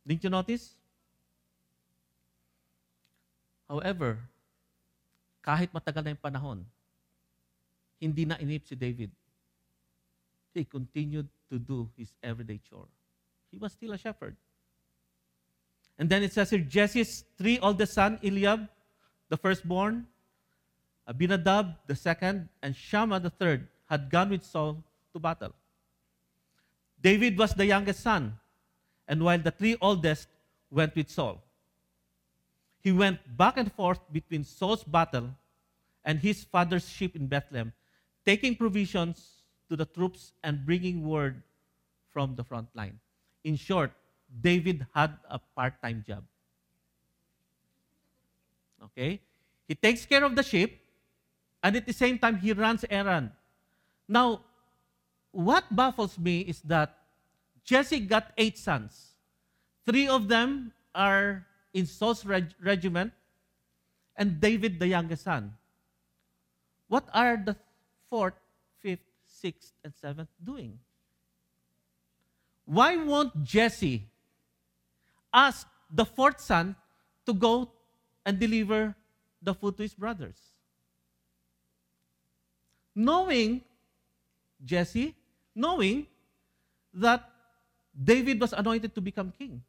Didn't you notice? However, kahit matagal na yung panahon, hindi na inip si David. He continued to do his everyday chore. He was still a shepherd. And then it says here, Jesse's three oldest son, Eliab, the firstborn, Abinadab, the second, and Shammah, the third, had gone with Saul to battle. David was the youngest son, and while the three oldest went with Saul. He went back and forth between Saul's battle and his father's sheep in Bethlehem, taking provisions to the troops and bringing word from the front line. In short, David had a part time job. Okay? He takes care of the sheep, And at the same time, he runs errand. Now, what baffles me is that Jesse got eight sons. Three of them are in Saul's reg- regiment, and David, the youngest son. What are the fourth, fifth, sixth, and seventh doing? Why won't Jesse ask the fourth son to go and deliver the food to his brothers? Knowing, Jesse, knowing that David was anointed to become king.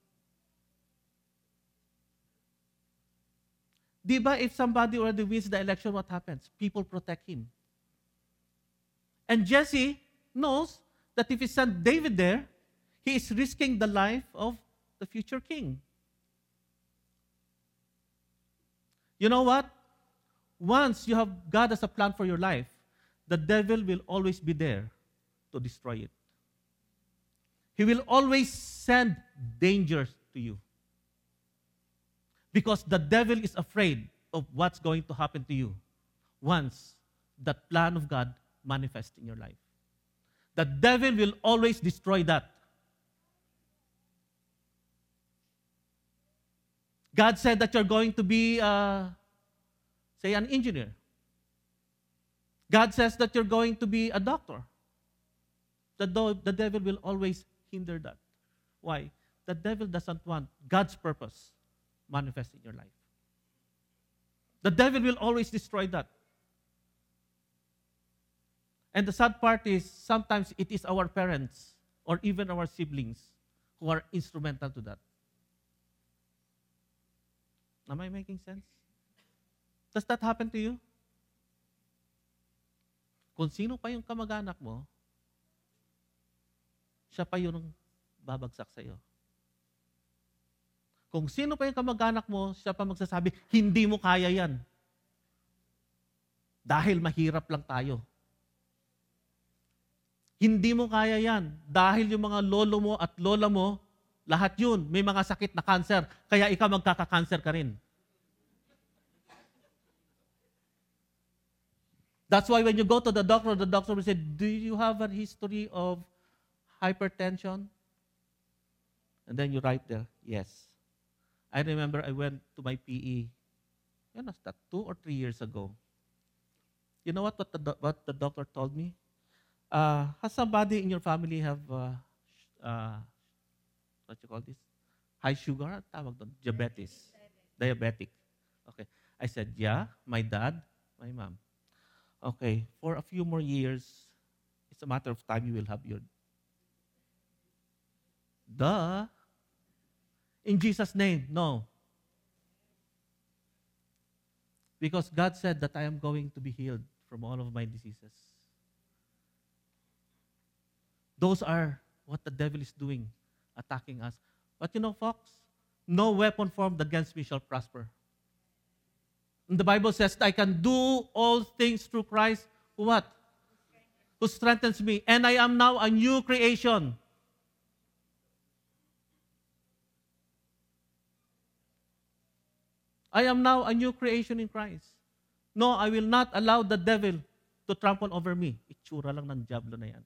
Di ba if somebody already wins the election, what happens? People protect him. And Jesse knows that if he sent David there, he is risking the life of the future king. You know what? Once you have God as a plan for your life, the devil will always be there to destroy it. He will always send dangers to you. Because the devil is afraid of what's going to happen to you once that plan of God manifests in your life. The devil will always destroy that. God said that you're going to be, uh, say, an engineer. God says that you're going to be a doctor. The, the devil will always hinder that. Why? The devil doesn't want God's purpose manifest in your life. The devil will always destroy that. And the sad part is sometimes it is our parents or even our siblings who are instrumental to that. Am I making sense? Does that happen to you? Kung sino pa yung kamag-anak mo, siya pa yung babagsak sa iyo. Kung sino pa yung kamag-anak mo, siya pa magsasabi, hindi mo kaya yan. Dahil mahirap lang tayo. Hindi mo kaya yan. Dahil yung mga lolo mo at lola mo, lahat yun, may mga sakit na cancer, kaya ikaw magkaka-cancer ka rin. That's why when you go to the doctor, the doctor will say, Do you have a history of hypertension? And then you write there, Yes. I remember I went to my PE, when was that, two or three years ago. You know what, what, the, doc- what the doctor told me? Uh, has somebody in your family have, uh, uh, what you call this? High sugar? Tawag doon? Diabetes. Diabetic. Okay. I said, yeah, my dad, my mom. Okay, for a few more years, it's a matter of time you will have your. Duh. In Jesus' name, no. Because God said that I am going to be healed from all of my diseases. Those are what the devil is doing, attacking us. But you know, folks, no weapon formed against me shall prosper. And the Bible says, I can do all things through Christ what? Who strengthens me. And I am now a new creation. I am now a new creation in Christ. No, I will not allow the devil to trample over me. Itsura lang ng diablo na yan.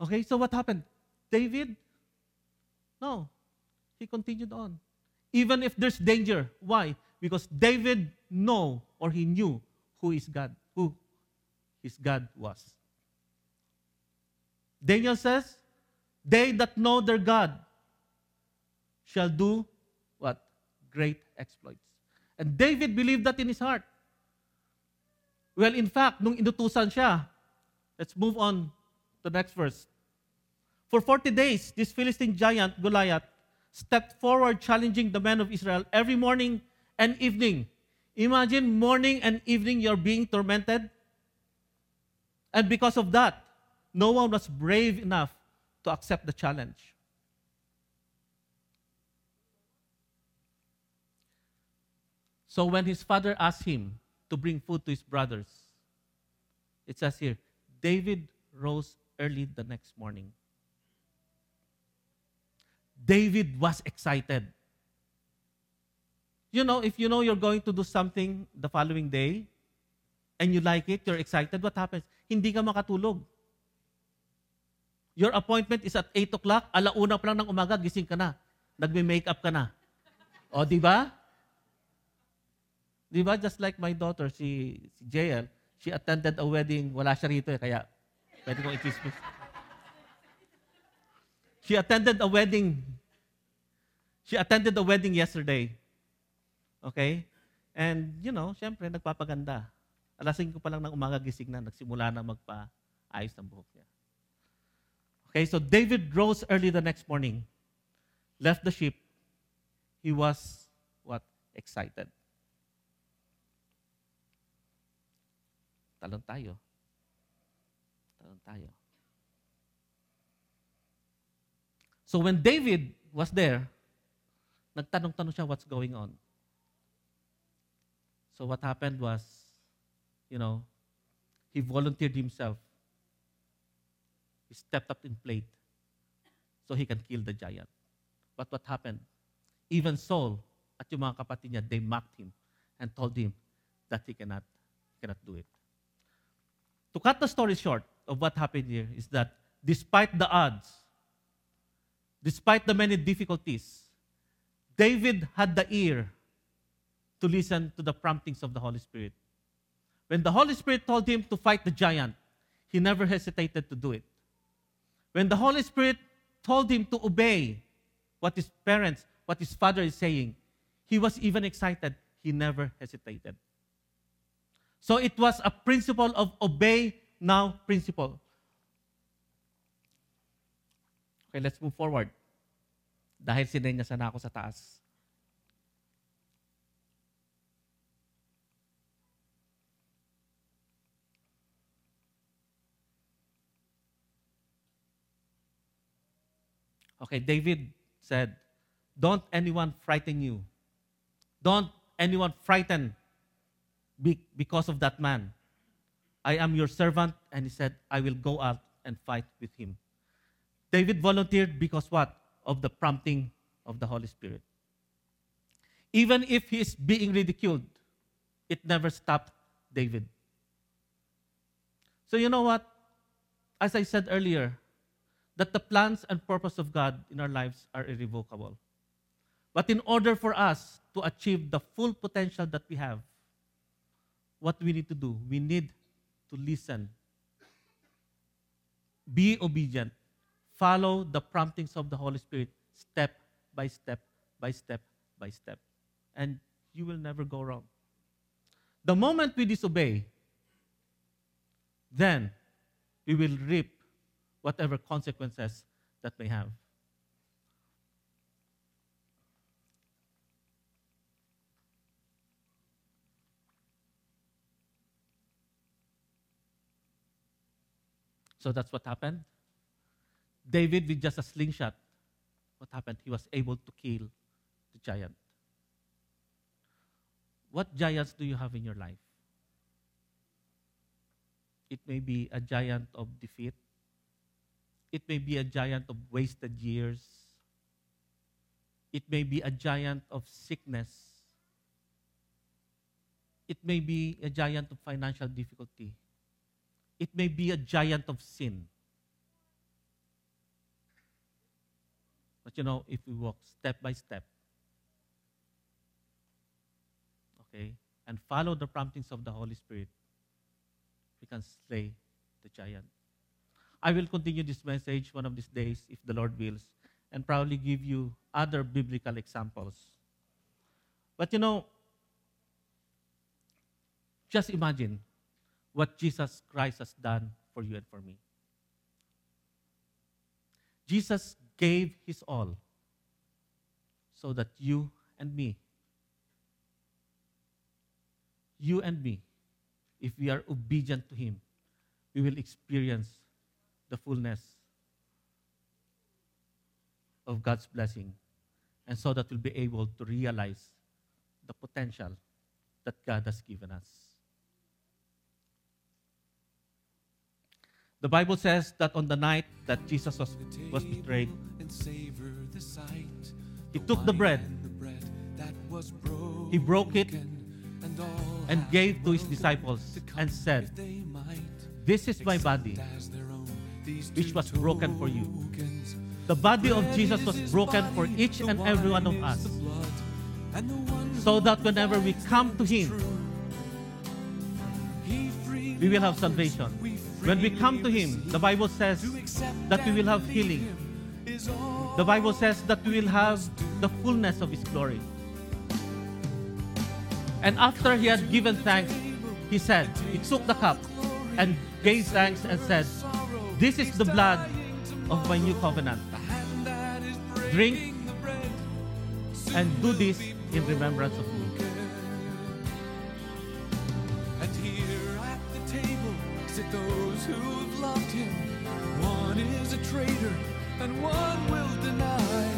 Okay, so what happened? David? No. He continued on. Even if there's danger. Why? Because David know or he knew who is God, who his God was. Daniel says, they that know their God shall do what? Great exploits. And David believed that in his heart. Well, in fact, nung inutusan siya, let's move on to the next verse. For 40 days, this Philistine giant, Goliath, stepped forward challenging the men of Israel every morning and evening. Imagine morning and evening you're being tormented. And because of that, no one was brave enough to accept the challenge. So when his father asked him to bring food to his brothers, it says here, David rose early the next morning. David was excited. You know, if you know you're going to do something the following day and you like it, you're excited, what happens? Hindi ka makatulog. Your appointment is at 8 o'clock, alauna pa lang ng umaga, gising ka na. Nagme-makeup ka na. O, di ba? Di ba? Just like my daughter, si, si JL, she attended a wedding, wala siya rito eh, kaya pwede kong i-chismis. She attended a wedding. She attended a wedding yesterday. Okay? And, you know, syempre, nagpapaganda. Alas 5 pa lang ng umaga gising na, nagsimula na magpa-ayos ng buhok niya. Okay, so David rose early the next morning, left the ship. He was, what? Excited. Talon tayo. Talon tayo. So when David was there, nagtanong-tanong siya what's going on. So what happened was, you know, he volunteered himself. He stepped up in plate so he can kill the giant. But what happened? Even Saul at yung mga kapatid niya, they mocked him and told him that he cannot, cannot do it. To cut the story short of what happened here is that despite the odds, despite the many difficulties, David had the ear to listen to the promptings of the Holy Spirit. When the Holy Spirit told him to fight the giant, he never hesitated to do it. When the Holy Spirit told him to obey what his parents, what his father is saying, he was even excited. He never hesitated. So it was a principle of obey now principle. Okay, let's move forward. Dahil sinenyasan na ako sa taas. Okay, David said, Don't anyone frighten you. Don't anyone frighten because of that man. I am your servant. And he said, I will go out and fight with him. David volunteered because what? Of the prompting of the Holy Spirit. Even if he is being ridiculed, it never stopped David. So, you know what? As I said earlier, that the plans and purpose of God in our lives are irrevocable. But in order for us to achieve the full potential that we have, what we need to do, we need to listen, be obedient, follow the promptings of the Holy Spirit step by step by step by step. And you will never go wrong. The moment we disobey, then we will reap whatever consequences that may have. So that's what happened. David, with just a slingshot, what happened? He was able to kill the giant. What giants do you have in your life? It may be a giant of defeat, it may be a giant of wasted years, it may be a giant of sickness, it may be a giant of financial difficulty it may be a giant of sin. But you know, if we walk step by step, okay, and follow the promptings of the Holy Spirit, we can slay the giant. I will continue this message one of these days, if the Lord wills, and probably give you other biblical examples. But you know, just imagine what Jesus Christ has done for you and for me. Jesus gave his all so that you and me, you and me, if we are obedient to him, we will experience the fullness of God's blessing. And so that we'll be able to realize the potential that God has given us. The Bible says that on the night that Jesus was, was betrayed, he took the bread. He broke it and gave to his disciples and said, This is my body, which was broken for you. The body of Jesus was broken for each and every one of us, so that whenever we come to Him, we will have salvation. When we come to Him, the Bible says that we will have healing. The Bible says that we will have the fullness of His glory. And after He had given thanks, He said, He took the cup and gave thanks and said, This is the blood of my new covenant. hand that is Drink breaking the bread. and do this in remembrance of and one will deny.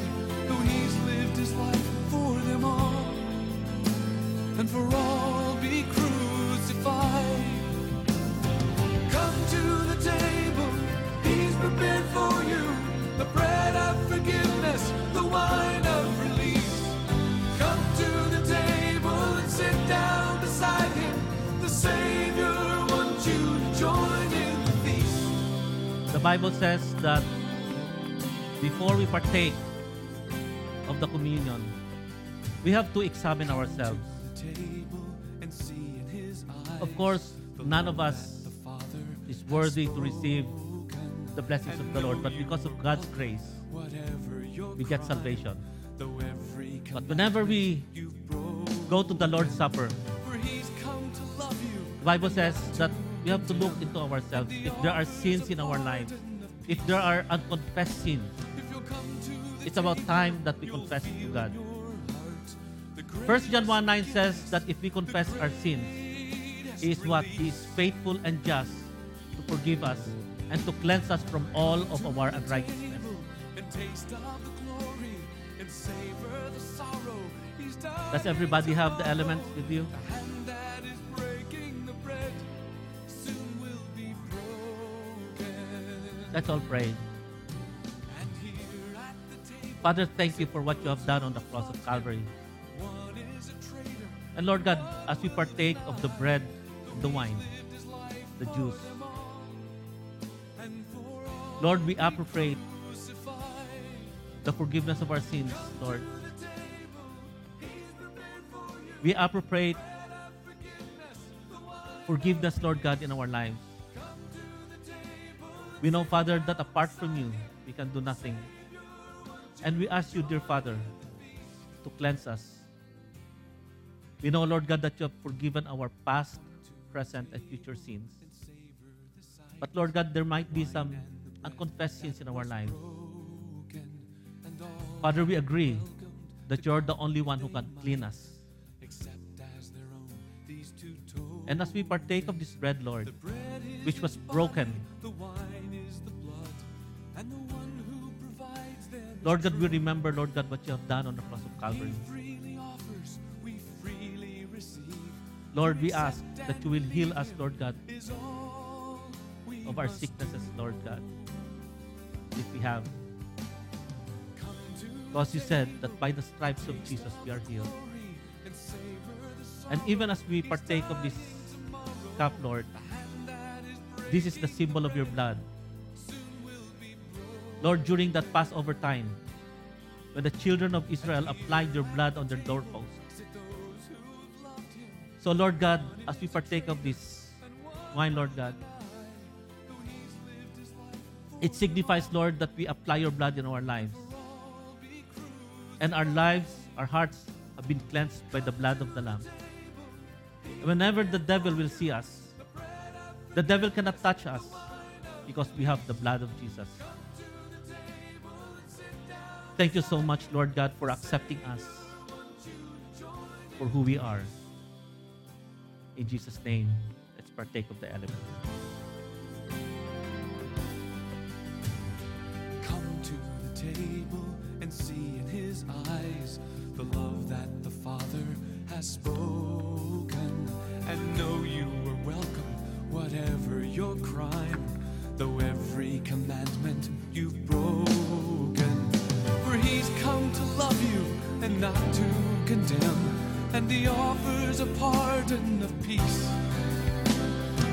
Though he's lived his life for them all, and for all be crucified. Come to the table, he's prepared for you the bread of forgiveness, the wine of release. Come to the table and sit down beside him. The Savior wants you to join in the feast. The Bible says that before we partake of the communion, we have to examine ourselves. Of course, none of us is worthy to receive the blessings of the Lord, but because of God's grace, we get salvation. But whenever we go to the Lord's Supper, the Bible says that we have to look into ourselves. If there are sins in our lives, if there are unconfessed sins, It's about time that we confess to God. your heart, the great 1 John 1 9 says that if we confess our sins, He is what? He is faithful and just to forgive us and to cleanse us from all of our unrighteousness. Does everybody have the elements with you? Let's all pray. Father, thank you for what you have done on the cross of Calvary. And Lord God, as we partake of the bread, the wine, the juice, Lord, we appropriate the forgiveness of our sins, Lord. We appropriate Forgiveness, Lord God, in our lives. We know, Father, that apart from you, we can do nothing. And we ask you, dear Father, to cleanse us. We know, Lord God, that you have forgiven our past, present, and future sins. But Lord God, there might be some unconfessed sins in our lives. Father, we agree that you're the only one who can clean us. And as we partake of this bread, Lord, which was broken, Lord God, we remember, Lord God, what you have done on the cross of Calvary. freely offers, we freely receive. Lord, we ask that you will heal us, Lord God, Is all we of our sicknesses, Lord God, if we have. Because you said that by the stripes of Jesus we are healed. and savor the song And even as we partake of this cup, Lord, this is the symbol of your blood. Lord, during that Passover time, when the children of Israel applied your blood on their doorposts. So, Lord God, as we partake of this wine, Lord God, it signifies, Lord, that we apply your blood in our lives. And our lives, our hearts have been cleansed by the blood of the Lamb. Whenever the devil will see us, the devil cannot touch us because we have the blood of Jesus. Thank you so much, Lord God, for accepting us for who we are. In Jesus' name, let's partake of the element. Come to the table and see in his eyes the love that the Father has spoken. And know you are welcome, whatever your crime, though every commandment you've broken. He's come to love you and not to condemn, and He offers a pardon of peace.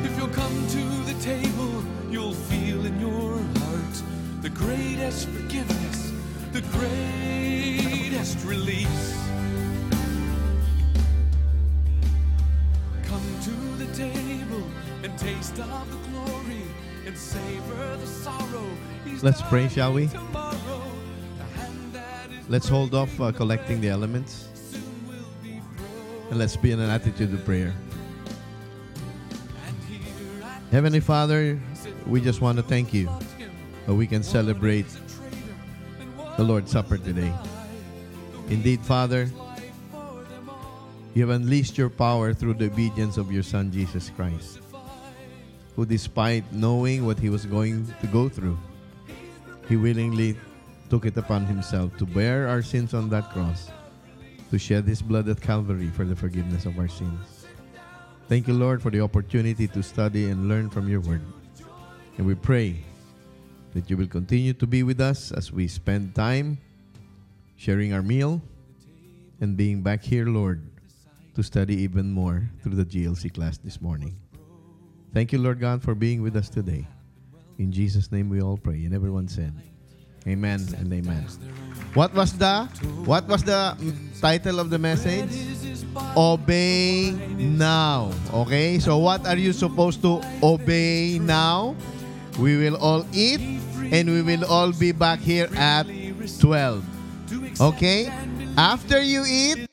If you'll come to the table, you'll feel in your heart the greatest forgiveness, the greatest release. Come to the table and taste of the glory and savor the sorrow. He's Let's pray, shall we? Let's hold off uh, collecting the elements and let's be in an attitude of prayer. Heavenly Father, we just want to thank you that we can celebrate the Lord's Supper today. Indeed, Father, you have unleashed your power through the obedience of your Son, Jesus Christ, who, despite knowing what he was going to go through, he willingly took it upon himself to bear our sins on that cross, to shed his blood at Calvary for the forgiveness of our sins. Thank you, Lord, for the opportunity to study and learn from your word. And we pray that you will continue to be with us as we spend time sharing our meal and being back here, Lord, to study even more through the GLC class this morning. Thank you, Lord God, for being with us today. In Jesus' name we all pray. And everyone said, Amen and Amen. What was the what was the title of the message? Obey now. Okay? So what are you supposed to obey now? We will all eat and we will all be back here at 12. Okay? After you eat,